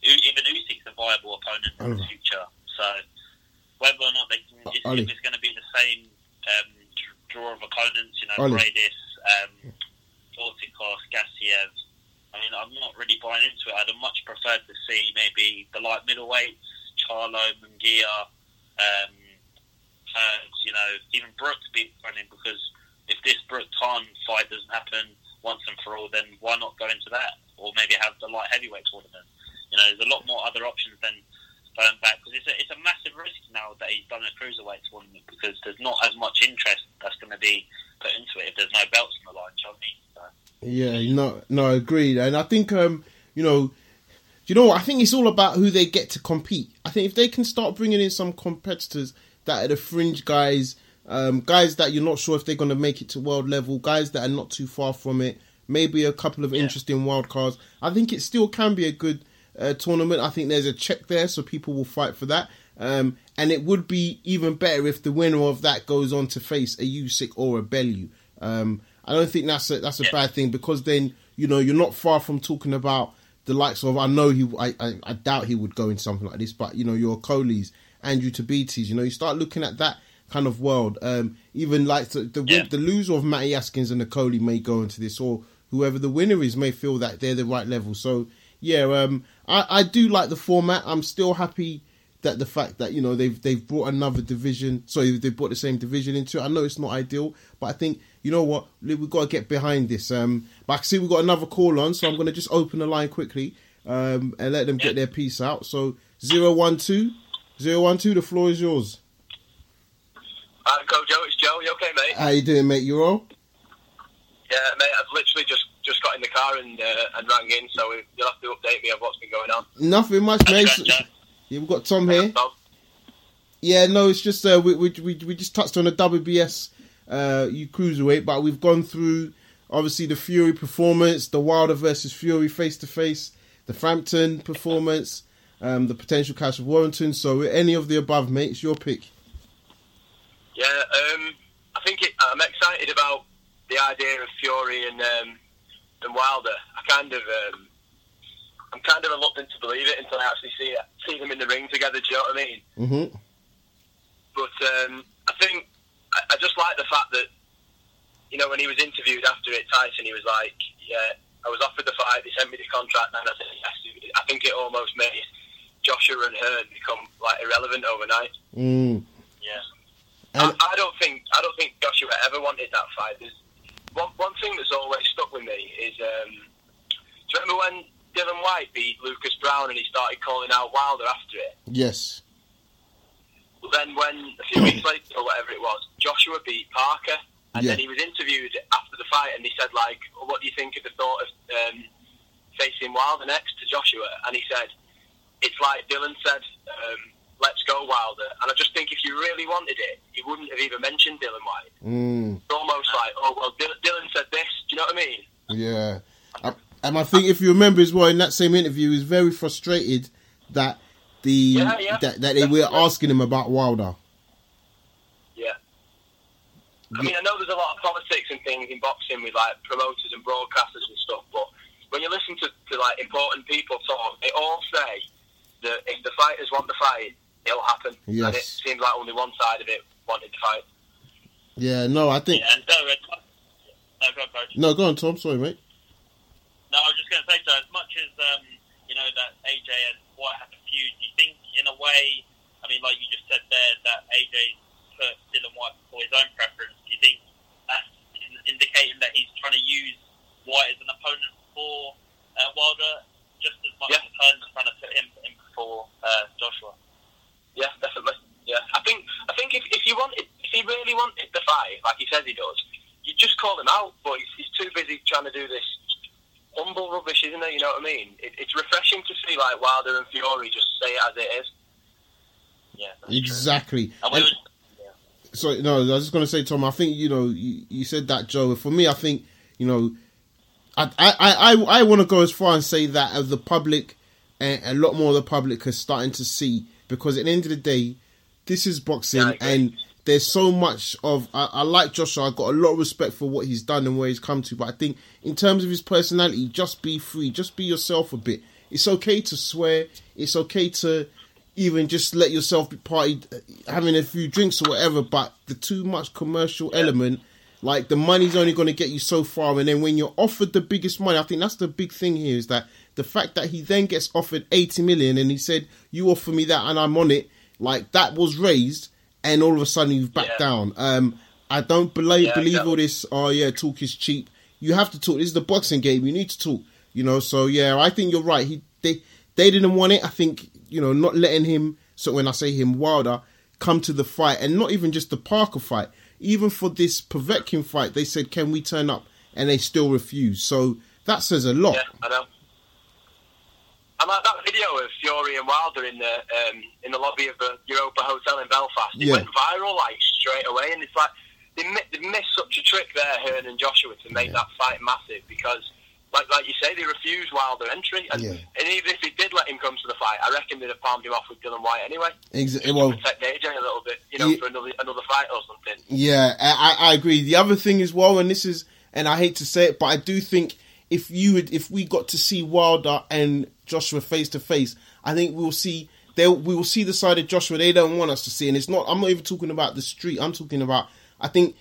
U- even Usyk's a viable opponent in the Oh. future. So whether or not they can, if it's going to be the same um, draw of opponents, you know, Ali. Briedis, um, Dorticos, Gassiev. I mean, I'm not really buying into it. I'd have much preferred to see maybe the light middleweights, Charlo, Munguia, um, Hearns, you know, even Brooks be running because if this Brook Khan fight doesn't happen once and for all, then why not go into that? Or maybe have the light heavyweight tournament. You know, there's a lot more other options than going back because it's a, it's a massive risk now that he's done a cruiserweight tournament because there's not as much interest that's going to be put into it if there's no belts on the line. Do you know Yeah, no, no, agreed. And I think, um, you know, you know what? I think it's all about who they get to compete. I think if they can start bringing in some competitors that are the fringe guys, um, guys that you're not sure if they're going to make it to world level, guys that are not too far from it, maybe a couple of Yeah. interesting wild cards. I think it still can be a good uh, tournament. I think there's a check there, so people will fight for that. Um, and it would be even better if the winner of that goes on to face a Usyk or a Bellew. Um, I don't think that's a, that's a Yeah. bad thing because then you know you're not far from talking about the likes of I know he I, I, I doubt he would go in something like this, but you know your Coley's, Andrew Tabites, you know you start looking at that kind of world. Um, even like the the, Yeah. the loser of Matty Askins and the Coley may go into this, or whoever the winner is may feel that they're the right level. So yeah, um, I, I do like the format. I'm still happy that the fact that you know they've they've brought another division, so they brought the same division into it. I know it's not ideal, but I think you know what we've got to get behind this. Um, but I can see we've got another call on, so I'm going to just open the line quickly um, and let them get their piece out. So zero one two zero one two, the floor is yours. Uh, go Joe, it's Joe. You okay, mate? How you doing, mate? You all? Yeah, mate. I've literally just just got in the car and uh, and rang in, so you'll have to update me on what's been going on. Nothing much, mate. Yeah, we've got Tom here. Yeah, no, it's just uh, we, we we we just touched on the WBS uh, you cruiserweight, but we've gone through obviously the Fury performance, the Wilder versus Fury face to face, the Frampton performance, um, the potential clash of Warrington. So any of the above, mate, it's your pick. yeah, um, I think it, I'm excited about the idea of Fury and um, and Wilder. I kind of um, I'm kind of reluctant to believe it until I actually see it, see them in the ring together. Do you know what I mean? Mm-hmm. But um, I think I, I just like the fact that you know when he was interviewed after it, Tyson, he was like, "Yeah, I was offered the fight. They sent me the contract, and I said yes." I think it almost made Joshua and Hearn become like irrelevant overnight. Mm. Yeah. And I, I don't think I don't think Joshua ever wanted that fight. There's one one thing that's always stuck with me is um, do you remember when Dillian Whyte beat Lucas Browne and he started calling out Wilder after it? yes, Then when a few weeks later or whatever it was, Joshua beat Parker, and Yeah. then he was interviewed after the fight, and he said like, well, "What do you think of the thought of um, facing Wilder next to Joshua?" And he said, "It's like Dillian said." Um, Let's go Wilder, and I just think if you really wanted it, he wouldn't have even mentioned Dillian Whyte. mm. It's almost like, oh well, Dillian, Dillian said this. Do you know what I mean? yeah. I, and I think if you remember as well in that same interview, he was very frustrated that the Yeah, yeah. that that they were asking him about Wilder. Yeah. I mean, I know there's a lot of politics and things in boxing with like promoters and broadcasters and stuff, but when you listen to, to like important people talk, they all say that if the fighters want the fight, it'll happen. Yes. And it seems like only one side of it wanted to fight. Yeah, no, I think Yeah, so, no, go, on, no. Go on, Tom. Sorry, mate. No, I was just going to say, so as much as um, you know that AJ and what a feud, do you think, in a way, I mean, like you just said there, that AJ put Dillian Whyte before his own preference? Do you think that's indicating that he's trying to use Whyte as an opponent for uh, Wilder, just as much Yeah. as Hearn's trying to put him, him before uh, Joshua? Yeah, definitely. Yeah, I think I think if, if you wanted, if he really wanted the fight, like he says he does, you just call him out. But he's, he's too busy trying to do this humble rubbish, isn't it? You know what I mean? It, it's refreshing to see like Wilder and Fury just say it as it is. Yeah. Exactly. And we And- so no, I was just going to say, Tom. I think you know you, you said that, Joe. For me, I think you know, I I I, I want to go as far and say that as the public, and a lot more of the public is starting to see because at the end of the day, this is boxing, Yeah, and there's so much of. I, I like Joshua. I got a lot of respect for what he's done and where he's come to, but I think in terms of his personality, just be free, just be yourself a bit. It's okay to swear. It's okay to even just let yourself be party uh, having a few drinks or whatever but the too much commercial element like the money's only going to get you so far and then when you're offered the biggest money i think that's the big thing here is that the fact that he then gets offered 80 million and he said you offer me that and i'm on it like that was raised and all of a sudden you've backed Yeah. down. Um i don't believe Yeah, believe all this oh yeah talk is cheap. You have to talk. This is the boxing game. You need to talk you know so yeah i think you're right. He they they didn't want it. I think you know not letting him so when i say him wilder come to the fight and not even just the parker fight. Even for this Povetkin fight they said can we turn up? And they still refuse. So that says a lot. Yeah, I know. And like that video of Fury and Wilder in the um, in the lobby of the Europa Hotel in Belfast, it Yeah. went viral like straight away, and it's like they, mi- they missed such a trick there, Hearn and Joshua, to make that fight massive because, like like you say, they refused Wilder entry, and, Yeah. and even if they did let him come to the fight, I reckon they'd have palmed him off with Dillian Whyte anyway. Exactly. well, Protect AJ a little bit, you know, Yeah. for another another fight or something. Yeah, I, I I agree. The other thing as well, and this is, and I hate to say it, but I do think if you would, if we got to see Wilder and Joshua face to face, I think we'll see they we will see the side of Joshua they don't want us to see, and it's not. I'm not even talking about the street. I'm talking about. I think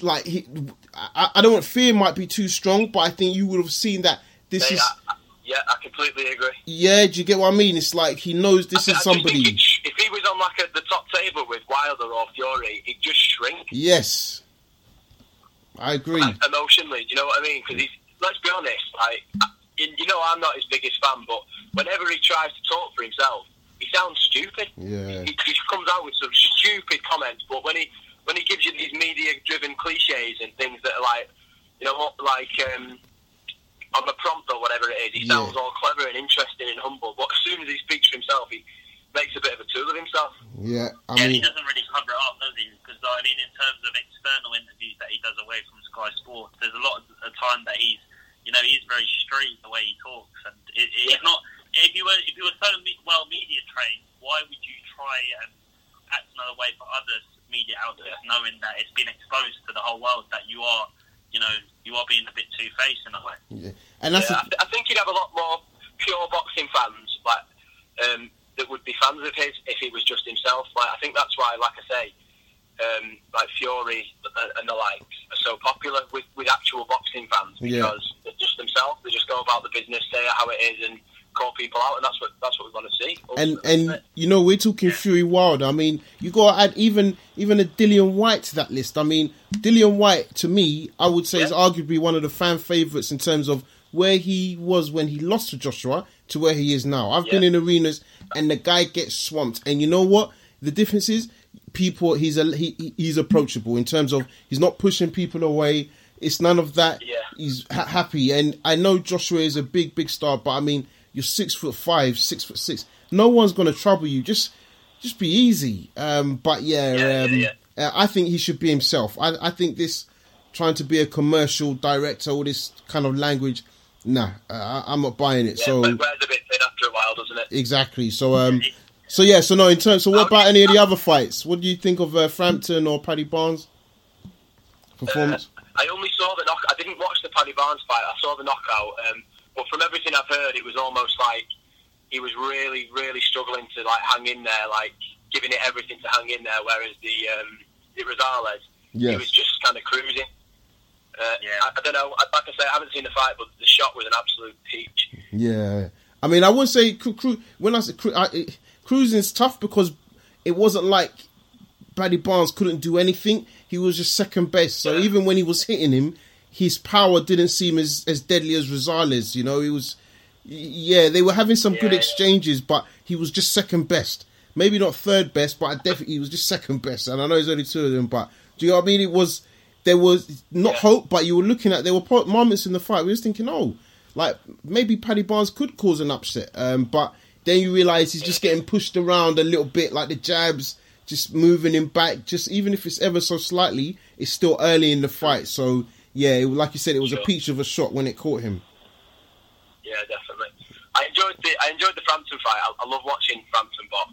like he, I, I don't want fear might be too strong, but I think you would have seen that this is. I, yeah, I completely agree. Yeah, do you get what I mean? It's like he knows this I, is somebody. it if he was on like at the top table with Wilder or Fury, he'd just shrink Yes, I agree. like, emotionally. Do you know what I mean? Because he's let's be honest, like you you know, I'm not his biggest fan, but whenever he tries to talk for himself, he sounds stupid. Yeah, He, he comes out with some stupid comments, but when he when he gives you these media-driven cliches and things that are like, you know, like um, on the prompt or whatever it is, he Yeah. sounds all clever and interesting and humble. But as soon as he speaks for himself, he makes a bit of a tool of himself. yeah. I yeah, he doesn't really cover it up, does he? Because I mean, in terms of external interviews that he does away from Sky Sports, there's a lot of time that he's, you know, he's very straight the way he talks, and it, it's not. If you were if you were so me- well media trained, why would you try and act another way for other media outlets, knowing that it's been exposed to the whole world that you are, you know, you are being a bit two faced in a way. yeah. and that's Yeah, I, th- I think he'd have a lot more pure boxing fans, like um, that would be fans of his if he was just himself. Like I think that's why, like I say, um, like Fury and, the likes are so popular with, with actual boxing fans Yeah. because they're just themselves. They just go about the business, say how it is, and call people out, and that's what that's what we want to see. and and you know we're talking Fury Wild. I mean, you got to add even even a Dillian Whyte to that list. I mean, Dillian Whyte to me, I would say is arguably one of the fan favorites in terms of where he was when he lost to Joshua to where he is now. I've been in arenas and the guy gets swamped, and you know what? The difference is people. He's a he, he- he's approachable in terms of he's not pushing people away. It's none of that. Yeah. He's ha- happy, and I know Joshua is a big, big star, but I mean, you're six foot five, six foot six. No one's going to trouble you. Just, just be easy. Um, but yeah, Yeah, um, yeah, uh, I think he should be himself. I, I think this trying to be a commercial director, all this kind of language, nah, uh, I'm not buying it. yeah, so wears a bit thin after a while, doesn't it? exactly. So um, so yeah. So no. In terms. So what about any of the other fights? What do you think of uh, Frampton or Paddy Barnes performance? I only saw the knock. I didn't watch the Paddy Barnes fight. I saw the knockout, um, but from everything I've heard, it was almost like he was really, really struggling to like hang in there, like giving it everything to hang in there. Whereas the um, the Rosales, he was just kind of cruising. Uh, Yeah. I, I don't know. I- Like I say, I haven't seen the fight, but the shot was an absolute peach. Yeah, I mean, I wouldn't say cru- cru- when I say cru- I, it, cruising's tough because it wasn't like Paddy Barnes couldn't do anything. He was just second best. So Yeah. even when he was hitting him, his power didn't seem as as deadly as Rosales. You know, he was. Yeah, they were having some good Yeah. exchanges, but he was just second best. Maybe not third best, but I definitely he was just second best. And I know there's only two of them, but do you know what I mean? It was there was not hope, but you were looking at there were moments in the fight. We was thinking, oh, like maybe Paddy Barnes could cause an upset, um, but then you realise he's just getting pushed around a little bit, like the jabs just moving him back. Just even if it's ever so slightly, it's still early in the fight. So yeah, it, like you said, it was a peach of a shot when it caught him. Yeah, definitely. I enjoyed the I enjoyed the Frampton fight. I, I love watching Frampton box,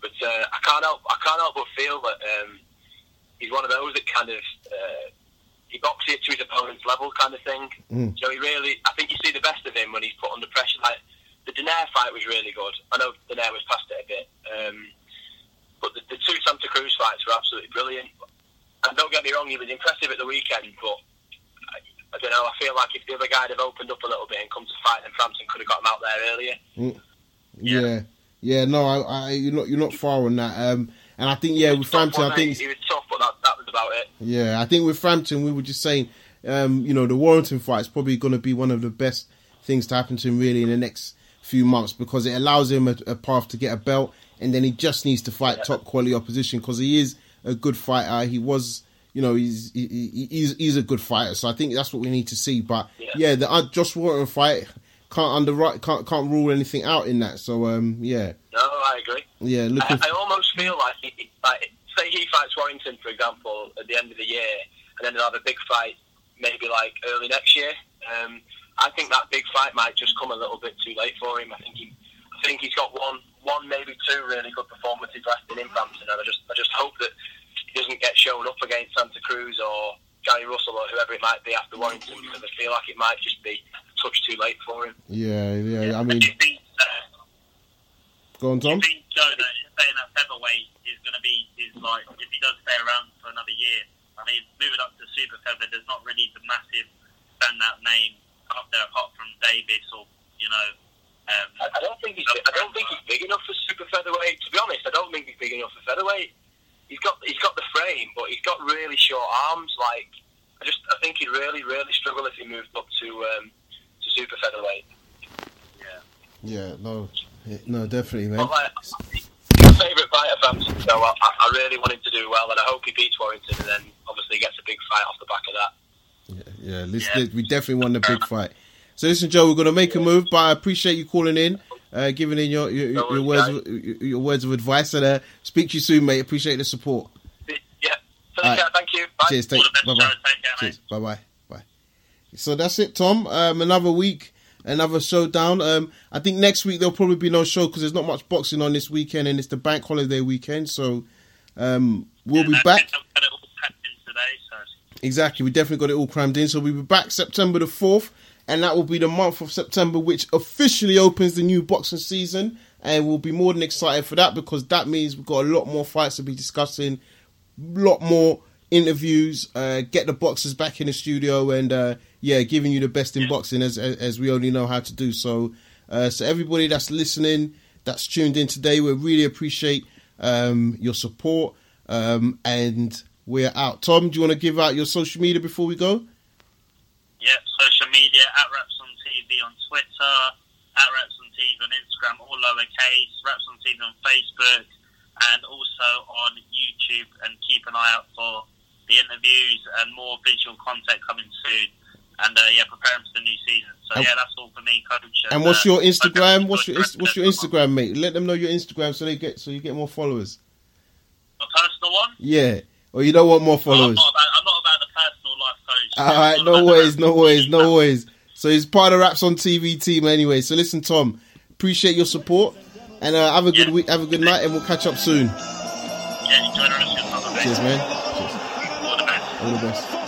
but uh, I can't help I can't help but feel that um, he's one of those that kind of uh, he boxes it to his opponent's level, kind of thing. Mm. So he really, I think you see the best of him when he's put under pressure. Like the Donaire fight was really good. I know Donaire was past it a bit, um, but the, the two Santa Cruz fights were absolutely brilliant. And don't get me wrong, he was impressive at the weekend, but I, I don't know. I feel like if the other guy had opened up a little bit and come to fight, then Frampton could have got him out there earlier. Yeah, yeah. no, I, I, you're not, you're not far on that. Um, and I think, yeah, with Frampton, I think, he was tough, but that, that was about it. yeah, I think with Frampton, we were just saying, um, you know, the Warrington fight is probably going to be one of the best things to happen to him really in the next few months because it allows him a, a path to get a belt, and then he just needs to fight top quality opposition because he is a good fighter. He was. You know he's he, he- he's he's a good fighter, so I think that's what we need to see. But yeah, Yeah. the uh, Josh Warrington fight can't underwrite can't can't rule anything out in that. So um, yeah, No, I agree. yeah, I, looking. I almost feel like, he- like, say he fights Warrington, for example, at the end of the year, and then they'll have a big fight maybe like early next year. Um, I think that big fight might just come a little bit too late for him. I think he, I think he's got one, one maybe two really good performances left in him, Frampton, and I just, I just hope that he doesn't get shown up against Santa Cruz or Gary Russell or whoever it might be after Warrington, because I feel like it might just be a touch too late for him. yeah, yeah. I mean, do you think, uh, go on, do you Tom. think Joe that staying at featherweight is going to be is like if he does stay around for another year? I mean, moving up to super feather, there's not really the massive standout name up there apart from Davis or you know. Um, I, I don't think he's. I don't think he's big enough for super featherweight. To be honest, I don't think he's big enough for featherweight. He's got he's got the frame, but he's got really short arms. Like I just I think he'd really really struggle if he moved up to um, to super featherweight. yeah. Yeah, no, no, definitely, man. But like, my favourite fighter from so I, I really want him to do well, and I hope he beats Warrington, and then obviously gets a big fight off the back of that. Yeah, let's, Yeah. let- we definitely want the big fight. So listen, Joe, we're gonna make a move, but I appreciate you calling in, uh, giving in your your, No your words of, your, your words of advice, and uh, speak to you soon, mate. Appreciate the support. Yeah. So, Alright. thank you. Bye. Cheers, take bye bye. Take care, mate. Cheers, bye bye, bye. So that's it, Tom. Um, another week, another showdown. Um, I think next week there'll probably be no show because there's not much boxing on this weekend, and it's the bank holiday weekend. So um, we'll be back. think I've got it all packed in today, Exactly. We definitely got it all crammed in. So we'll be back September the 4th. And that will be the month of September, which officially opens the new boxing season. And we'll be more than excited for that because that means we've got a lot more fights to be discussing, a lot more interviews, uh, get the boxers back in the studio, and uh, yeah, giving you the best in boxing as, as we only know how to do. So, uh, so everybody that's listening, that's tuned in today, we really appreciate um, your support. Um, and we're out. Tom, do you want to give out your social media before we go? yeah. Social media at Wraps on TV on Twitter, at Wraps on TV on Instagram, all lowercase. Wraps on TV on Facebook, and also on YouTube. And keep an eye out for the interviews and more visual content coming soon. And uh, yeah, preparing for the new season. So And- yeah, that's all for me, coach. And what's uh, your Instagram? What's your what's your Instagram, mate? Let them know your Instagram so they get so you get more followers. A personal one? Yeah, or you don't want more Oh, I'm, followers. not about, I'm not about the personal life, coach. All right, no worries, no worries, no worries. So he's part of the Wraps on TV team anyway. So listen, Tom, appreciate your support and uh, have a good Yeah. week, have a good night, and we'll catch up soon. Yeah, enjoy the rest of your summer. Cheers, man. Cheers. All the best. All the best.